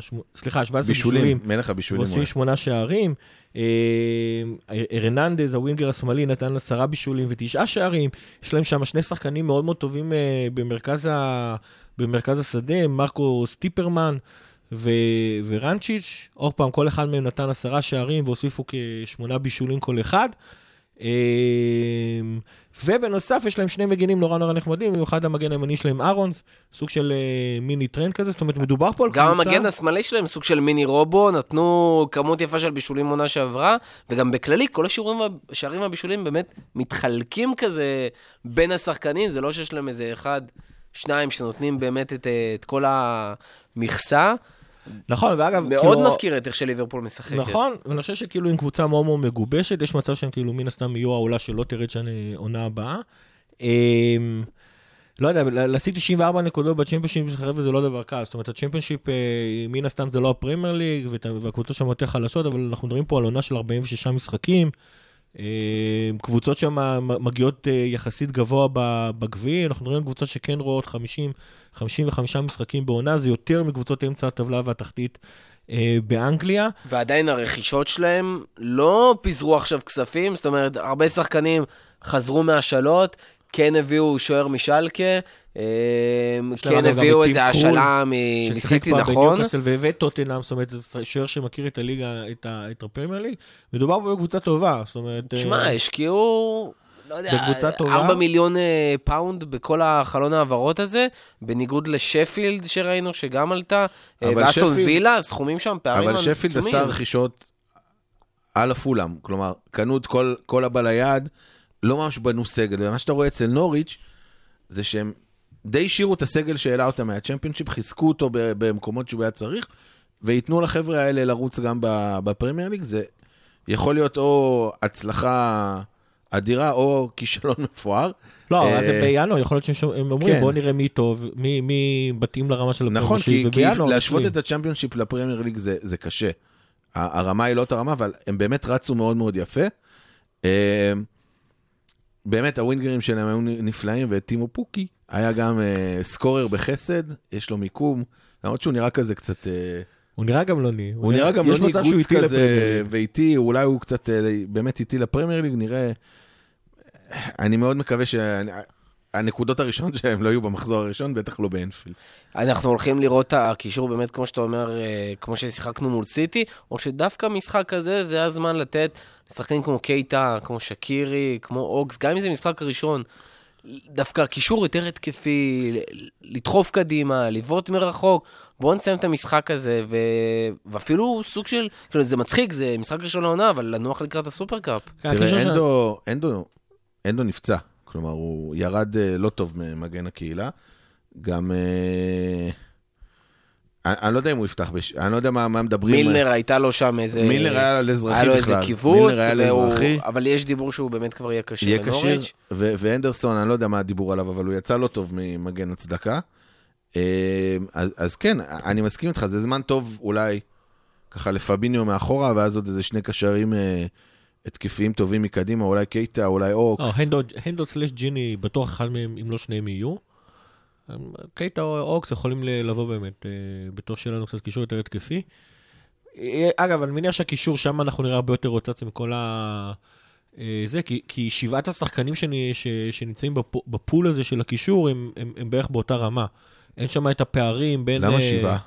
שמ- סליחה, 17 בישולים. בישולים, מלך הבישולים. היה. שמונה שערים. אה, הרננדז, הווינגר השמאלי, נתן עשרה בישולים ותשעה שערים. יש להם שם שני שחקנים מאוד מאוד טובים אה, במרכז, ה... במרכז השדה, מרקו סטיפרמן ו... ורנצ'יץ'. עוד פעם, כל אחד מהם נתן עשרה שערים והוסיפו כשמונה בישולים כל אחד. אה, ובנוסף, יש להם שני מגינים נורא נורא נחמדים, במיוחד המגן הימני שלהם אהרונס, סוג של אה, מיני טרנד כזה, זאת אומרת, מדובר פה על גם קבוצה... המגן השמאלי שלהם סוג של מיני רובו, נתנו כמות יפה של בישולים עונה שעברה, וגם בכללי, כל והשערים והבישולים באמת מתחלקים כזה בין השחקנים, זה לא שיש להם איזה אחד, שניים שנותנים באמת את, את כל המכסה. נכון, ואגב, מאוד כאילו, מזכיר את איך שליברפול משחקת. נכון, ואני חושב שכאילו עם קבוצה מאוד מאוד מגובשת, יש מצב שהם כאילו מן הסתם יהיו העולה שלא תרד שנה עונה הבאה. אמ, לא יודע, להשיג 94 נקודות בצ'מפיונשיפ, חבר'ה, זה לא דבר קל. זאת אומרת, הצ'מפיונשיפ, אה, מן הסתם זה לא הפרמייר ליג, והקבוצות שם יותר חלשות, אבל אנחנו מדברים פה על עונה של 46 משחקים. אה, קבוצות שם מגיעות אה, יחסית גבוה בגביע, אנחנו על קבוצות שכן רואות 50, 55 משחקים בעונה, זה יותר מקבוצות אמצע הטבלה והתחתית אה, באנגליה. ועדיין הרכישות שלהם לא פיזרו עכשיו כספים, זאת אומרת, הרבה שחקנים חזרו מהשאלות, כן הביאו שוער משלקה, כן אגב גם הביאו איזה השאלה ששיחק מסיטי, כבר נכון? בניוקאסל וטוטנאם, זאת אומרת, זה שוער שמכיר את הליגה, את הפרמייר ליג. מדובר פה בקבוצה טובה, זאת אומרת... אה, תשמע, השקיעו, לא יודע, בקבוצה טובה. 4 מיליון אה, pound בכל החלון ההעברות הזה, בניגוד לשפילד שראינו שגם עלתה, אה, אבל ואסטון וילה, הסכומים שם פערים אבל עצומים. שפילד עשתה רכישות א-לה פולהאם, כלומר, קנו את כל, כל הבא ליד, לא ממש בנו סגל, ומה שאתה רואה אצל נוריץ', זה שהם די השאירו את הסגל שהעלה אותם מהצ'מפיונשיפ, חיזקו אותו במקומות שהוא היה צריך, וייתנו לחבר'ה האלה לרוץ גם בפרמייר ליג, זה יכול להיות או הצלחה אדירה, או כישלון מפואר. לא, אה, אז זה בינואר, יכול להיות שהם אומרים, כן. בואו נראה מי טוב, מי- מי מתאים לרמה של הפרמייר נכון, כי, להשוות. את הצ'מפיונשיפ לפרמייר ליג זה, זה קשה. הרמה היא לא אותה רמה, אבל הם באמת רצו מאוד מאוד יפה. אה, באמת, הווינגרים שלהם היו נפלאים, וטימו פוקי היה גם אה, סקורר בחסד, יש לו מיקום, למרות שהוא נראה כזה קצת... אה, הוא נראה גמלוני. הוא נראה גם לא ניגוץ איטי כזה. ואיטי, אולי הוא קצת אה, באמת איטי לפרמייר ליג, נראה... אני מאוד מקווה שהנקודות הראשון שלהם לא יהיו במחזור הראשון, בטח לא באנפילד. אנחנו הולכים לראות את הקישור באמת, כמו שאתה אומר, כמו ששיחקנו מול סיטי, או שדווקא משחק כזה, זה הזמן לתת לשחקנים כמו קייטה, כמו שקירי, כמו אוגס, גם אם זה משחק ראשון, דווקא קישור יותר התקפי, לדחוף קדימה, לבעוט מרחוק. בואו נסיים את המשחק הזה, ו... ואפילו סוג של, כאילו זה מצחיק, זה משחק ראשון לעונה, אבל לנוח לקראת הסופרקאפ. כן, תראה, אנדו, אנדו, אנדו נפצע, כלומר, הוא ירד אה, לא טוב ממגן הקהילה. גם... אה, אני, אני לא יודע אם הוא יפתח, בש... אני לא יודע מה, מה מדברים. מילנר הייתה לו שם איזה... מילנר היה על אזרחי היה לו בכלל. איזה קיבוץ, מילנר היה והוא-. אבל יש דיבור שהוא באמת כבר יהיה כשיר יהיה כשיר, לנוריץ'. ו- ואנדרסון, אני לא יודע מה הדיבור עליו, אבל הוא יצא לא טוב ממגן הצדקה. אה, אז, אז כן, אני מסכים איתך, זה זמן טוב אולי ככה לפביניו מאחורה, ואז עוד איזה שני קשרים אה, התקפיים טובים מקדימה, אולי קייטה, אולי אוקס. הנדו- הנדו סלש ג'יני, בטוח אחד מהם, אם לא שניהם יהיו. קייטה או אוקס יכולים לבוא באמת, אה, בתור שיהיה לנו קצת קישור יותר התקפי. אה, אגב, אני מניח שהקישור שם אנחנו נראה הרבה יותר רוטציה מכל ה... אה, זה, כי, כי שבעת השחקנים שאני, ש, שנמצאים בפ, בפול הזה של הקישור, הם, הם, הם בערך באותה רמה. אין שם את הפערים בין... למה שבעה?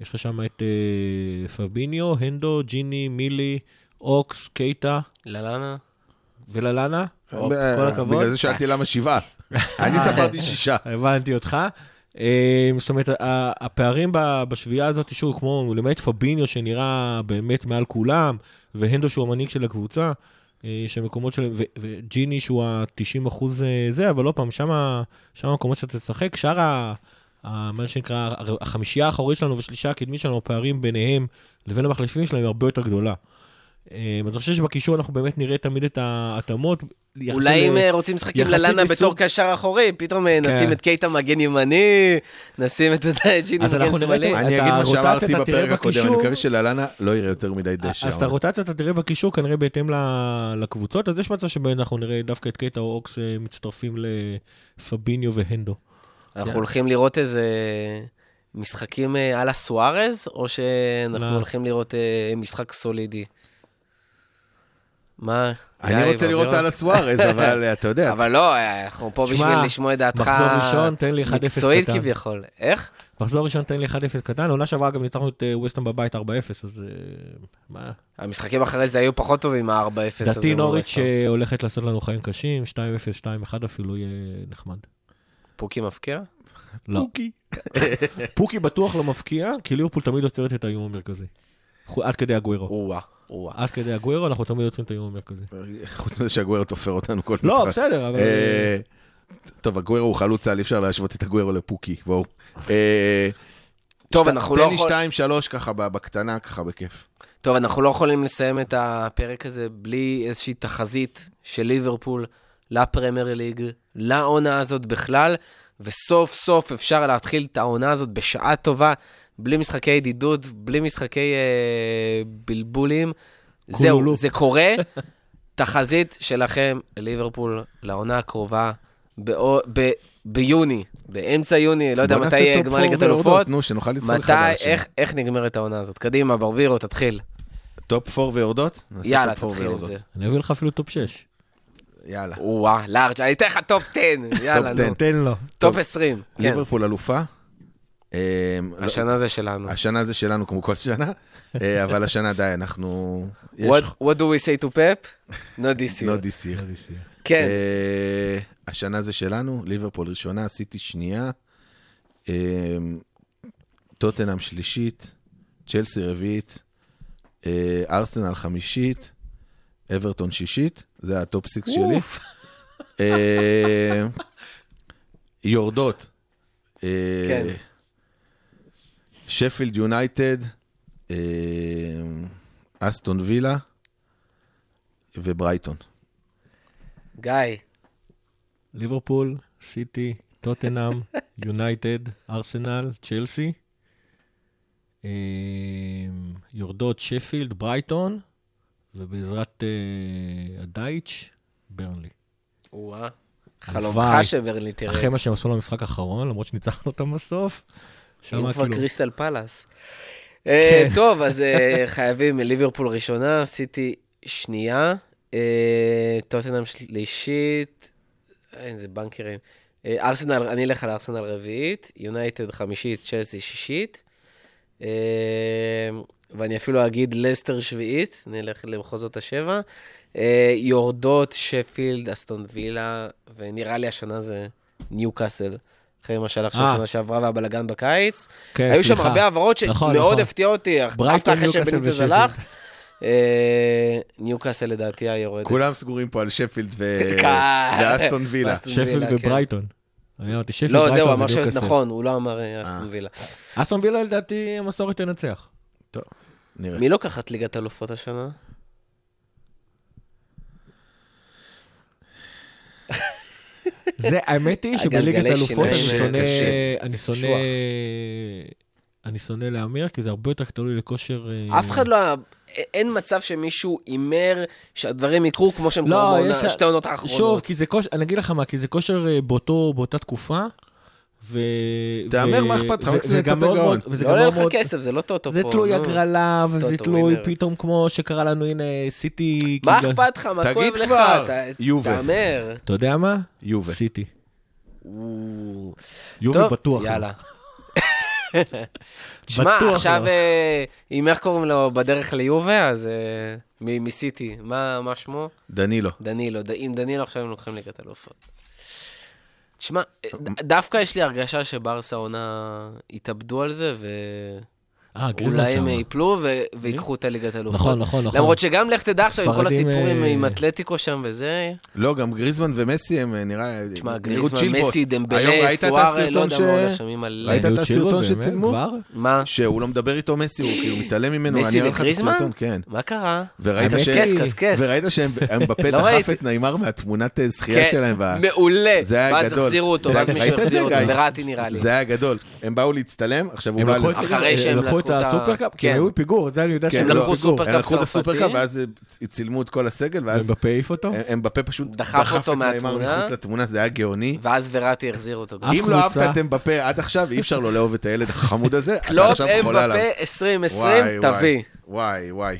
יש לך שם את אה, פביניו, הנדו, ג'יני, מילי, אוקס, קייטה ללאנה? וללאנה. כל הכבוד. בגלל זה שאלתי למה שבעה. אני ספרתי שישה. הבנתי אותך. אה, זאת אומרת, הפערים בשביעייה הזאת, שוב, כמו למעט פביניו שנראה באמת מעל כולם, והנדו שהוא המנהיג של הקבוצה, אה, שהמקומות שלהם, ו- וג'יני שהוא ה-90 אחוז אה, זה, אבל לא פעם, שם המקומות שאתה תשחק, שאר ה... מה שנקרא, החמישייה האחורית שלנו ושלישה הקדמית שלנו, הפערים ביניהם לבין המחליפים שלהם הרבה יותר גדולה. אז אני חושב שבקישור אנחנו באמת נראה תמיד את ההתאמות. אולי אם אה, רוצים לשחק עם יחסית ללאנה לסוג- בתור קשר אחורי, פתאום אה, נשים כן. את קייטה מגן ימני, נשים את ג'יני אז מגן אנחנו נראה שמאלי. את אני אגיד מה שאמרתי בפרק הקודם, אני. מקווה שללאנה לא יראה יותר מדי דשא. אז את הרוטציה אתה תראה בקישור כנראה בהתאם ל- לקבוצות, אז יש מצב שבהם אנחנו נראה דווקא את קייטה או אוקס אה, מצטרפים לפביניו והנדו. אנחנו הולכים לראות איזה משחקים אה, על הסוארז, או שאנחנו. הולכים לראות אה, משחק סולידי? מה? אני רוצה לראות? על הסוארז, אבל אתה יודע, אבל לא, אנחנו פה בשביל לשמוע את דעתך מחזור ראשון, תן לי 1-0 מקצועית קטן. כביכול. איך? מחזור ראשון תן לי 1-0 קטן, עונה שעברה אגב ניצחנו את אה, ווסטהאם בבית 4-0, אז אה, מה? המשחקים אחרי זה היו פחות טובים מה-4-0 הזה. לדעתי מול נוריץ'. שהולכת לעשות לנו חיים קשים, 2-0, 2-1 אפילו יהיה נחמד. פוקי מפקיע? לא. פוקי. פוקי בטוח לא מפקיע, כי ליברפול תמיד עוצרת את האיום המרכזי. עד כדי הגוורו. עד כדי הגוורו אנחנו תמיד עוצרים את האיום המרכזי. חוץ מזה שהגוורו תופר אותנו כל משחק. לא, בסדר, אבל... אה, טוב, הגוורו הוא חלוץ על, אי אפשר להשוות את הגוורו לפוקי, בואו. אה, טוב, אנחנו לא תן לי שתיים, שלוש ככה בקטנה, ככה בכיף. טוב, אנחנו לא יכולים לסיים את הפרק הזה בלי איזושהי תחזית של ליברפול לפרמייר ליג, לעונה הזאת בכלל, וסוף סוף אפשר להתחיל את העונה הזאת בשעה טובה, בלי משחקי ידידות, בלי משחקי אה, בלבולים. זהו, קולולו. זה קורה. תחזית שלכם לליברפול לעונה הקרובה באו- ב- ביוני, באמצע יוני, לא יודע מתי יהיה top גמר ליגת אלופות. נו, שנוכל לצחוק מתי, על השני. איך, איך נגמרת העונה הזאת? קדימה, ברבירו, תתחיל. top four ויורדות? נעשה יאללה, top four תתחיל עם. זה. אני אביא לך אפילו top 6. יאללה. וואה, large, אני אתן לך top 10, יאללה, נו. תן לו. top 20, כן. ליברפול אלופה. אה, לא- השנה זה שלנו. השנה זה שלנו כמו כל שנה, אה, אבל השנה די, אנחנו... What what do we say to Pep? Not this year. not this year. כן, אה, השנה זה שלנו, ליברפול ראשונה, סיטי שנייה, אה, טוטנאם שלישית, צ'לסי רביעית, ארסנל חמישית, אברטון שישית, זה ה top six שלי. יורדות. כן. שפילד יונייטד, אה, אסטון וילה וברייטון. גיא, ליברפול, סיטי, טוטנאם, יונייטד, ארסנל, צ'לסי. אה, יורדות שפילד, ברייטון, ובעזרת אה, הדייץ', ברנלי. חלומך. שברלי תראה. אחרי מה שהם עשו למשחק האחרון, למרות שניצחנו אותם בסוף. אם כבר. קריסטל פלאס. אה, כן. טוב, אז אה, חייבים ליברפול ראשונה, סיטי שנייה, אה, טוטנאם שלישית, אין, זה בנקרים. ארסנל, אני אלך על ארסנל רביעית, יונייטד חמישית, צ'לסי שישית, ואני אפילו אגיד לסטר שביעית, אני אלך למחוזות השבע. יורדות, שפילד, אסטון וילה, ונראה לי השנה זה ניו קאסל. אחרי מה שהלך שם אה. שנה שעברה והבלגן בקיץ. כן, היו שם. הרבה העברות נכון, שמאוד נכון. הפתיעו אותי, אך- ברייטון, דווקא אחרי שבניטז. הלך. אה, ניוקאסל לדעתי היורדת. כולם סגורים פה על שפילד ו- קל. ואסטון וילה. שפילד כן. וברייטון. אני אמרתי שפילד, לא, ברייטון זהו, אמר. וניוקאסל. נכון, הוא לא אמר אה, אסטון וילה. אסטון וילה לדעתי המסורת תנצח. טוב, נראה. מי לוקחת ליגת אלופות השנה? זה, האמת היא שבליגת אלופות אני שונא. אני שונא. אני שונא להמר, כי זה הרבה יותר תלוי לכושר... אה, אף אחד לא... אין מצב שמישהו הימר שהדברים יקרו כמו שהם לא, קרו בעונה- שתי העונות האחרונות. שוב, כי זה כושר, אני אגיד לך מה, כי זה כושר אה, באותה תקופה, ו... תהמר, ו- מה אכפת לך? מקסימום וגם יצאת מאוד גאון. מאוד- וזה לא גם עולה לך. כסף, זה לא טוטו פה. זה תלוי נו. הגרלה, וזה תלוי. פתאום כמו שקרה לנו, הנה, סיטי... מה כאילו- אכפת לך? מה כואב לך? כבר, ת- יובה. תהמר. אתה יודע מה? יובה. סיטי. טוב, בטוח. יאללה. תשמע, עכשיו, לא. אה, אם איך קוראים לו בדרך ליובה, אז אה, מסיטי, מה שמו? דנילו. דנילו, עם דנילו עכשיו הם לוקחים ליגת אלופות. תשמע, דווקא יש לי הרגשה שברסה עונה יתאבדו על זה, אה, גריזמן ואולי הם שם. ייפלו ויקחו את הליגת אלופות. נכון, נכון, נכון. למרות שגם לך תדע עכשיו עם כל הסיפורים אה, עם אתלטיקו שם וזה, לא, גם גריזמן ומסי הם אה, נראה... תשמע, נראו גריזמן. מסי, היום דמבלה, סוארה, לא יודע מה הולך שם עם מלא. ראית את הסרטון? שצילמו? מה? שהוא לא מדבר איתו מסי, הוא כאילו מתעלם ממנו. מסי וגריזמן? כן. מה קרה? וראית האמת ש... היא- קס, קס, קס. וראית שהם בפה לא דחף. את נעימר מהתמונת אה, זכייה כן, שלהם. מעולה. זה היה ואז גדול. החזירו אותו, זה ואז מישהו החזיר זה, אותו? וראטי נראה לי. זה היה גדול. הם באו להצטלם, עכשיו הוא הם בא... אחרי הם שהם לקחו את ה- הסופרקאפ, כי כן. הם היו בפיגור, זה אני יודע כן, שהם לא, היו לקחו בפיגור. סופרקאפ הם לקחו את צרפתי. הסופרקאפ, ואז אה, צילמו את כל הסגל, ואז ובפה העיף אותו? הם- בפה פשוט דחף אותו מהתמונה. מחוץ לתמונה, זה היה גאוני. ואז וראטי החזיר אותו. אם לא אהבת את אמבפה עד עכשיו, אי אפשר לא לאהוב את הילד החמוד הזה. אתה קלופ עכשיו חולה עליו. אמבפה 2020, וואי, תביא. וואי, וואי.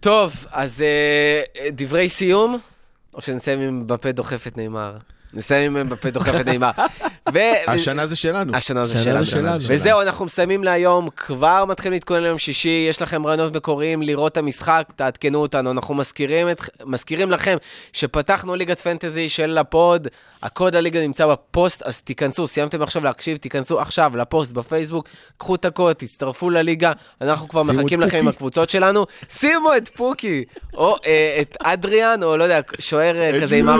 טוב, אז אה, דברי סיום, או שנסיים עם אמבפה דוחף את ניימאר? נסיים עם אמבפה דוחף את ניימאר. ו- השנה זה שלנו. השנה זה שלנו. שלנו. וזהו, אנחנו מסיימים להיום, כבר מתחילים להתכונן ליום שישי, יש לכם רעיונות מקוריים לראות את המשחק, תעדכנו אותנו, אנחנו מזכירים, את, מזכירים לכם שפתחנו ליגת fantasy של ה pod, הקוד לליגה נמצא בפוסט, אז תיכנסו, סיימתם עכשיו להקשיב, תיכנסו עכשיו לפוסט בפייסבוק, קחו את הקוד, תצטרפו לליגה, אנחנו כבר מחכים לכם עם פוקי. הקבוצות שלנו, שימו את פוקי, או אה, את אדריאן, או לא יודע, שוער אה, כזה עם 4.0.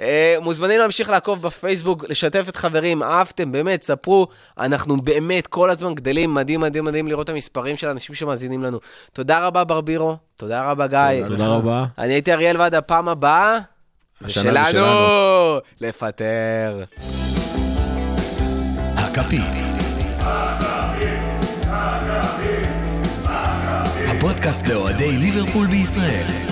אה, מוזמנים להמשיך לעקוב בפייסבוק, לשתף את חברים, אהבתם, באמת, ספרו, אנחנו באמת כל הזמן גדלים, מדהים, מדהים, מדהים לראות את המספרים של האנשים שמאזינים לנו. תודה רבה, ברבירו, תודה רבה, גיא. תודה רבה. אני הייתי אריאל ועד הפעם הבאה, זה שלנו, שלנו. לפטר. הכפית. הפודקאסט לאוהדי ליברפול בישראל.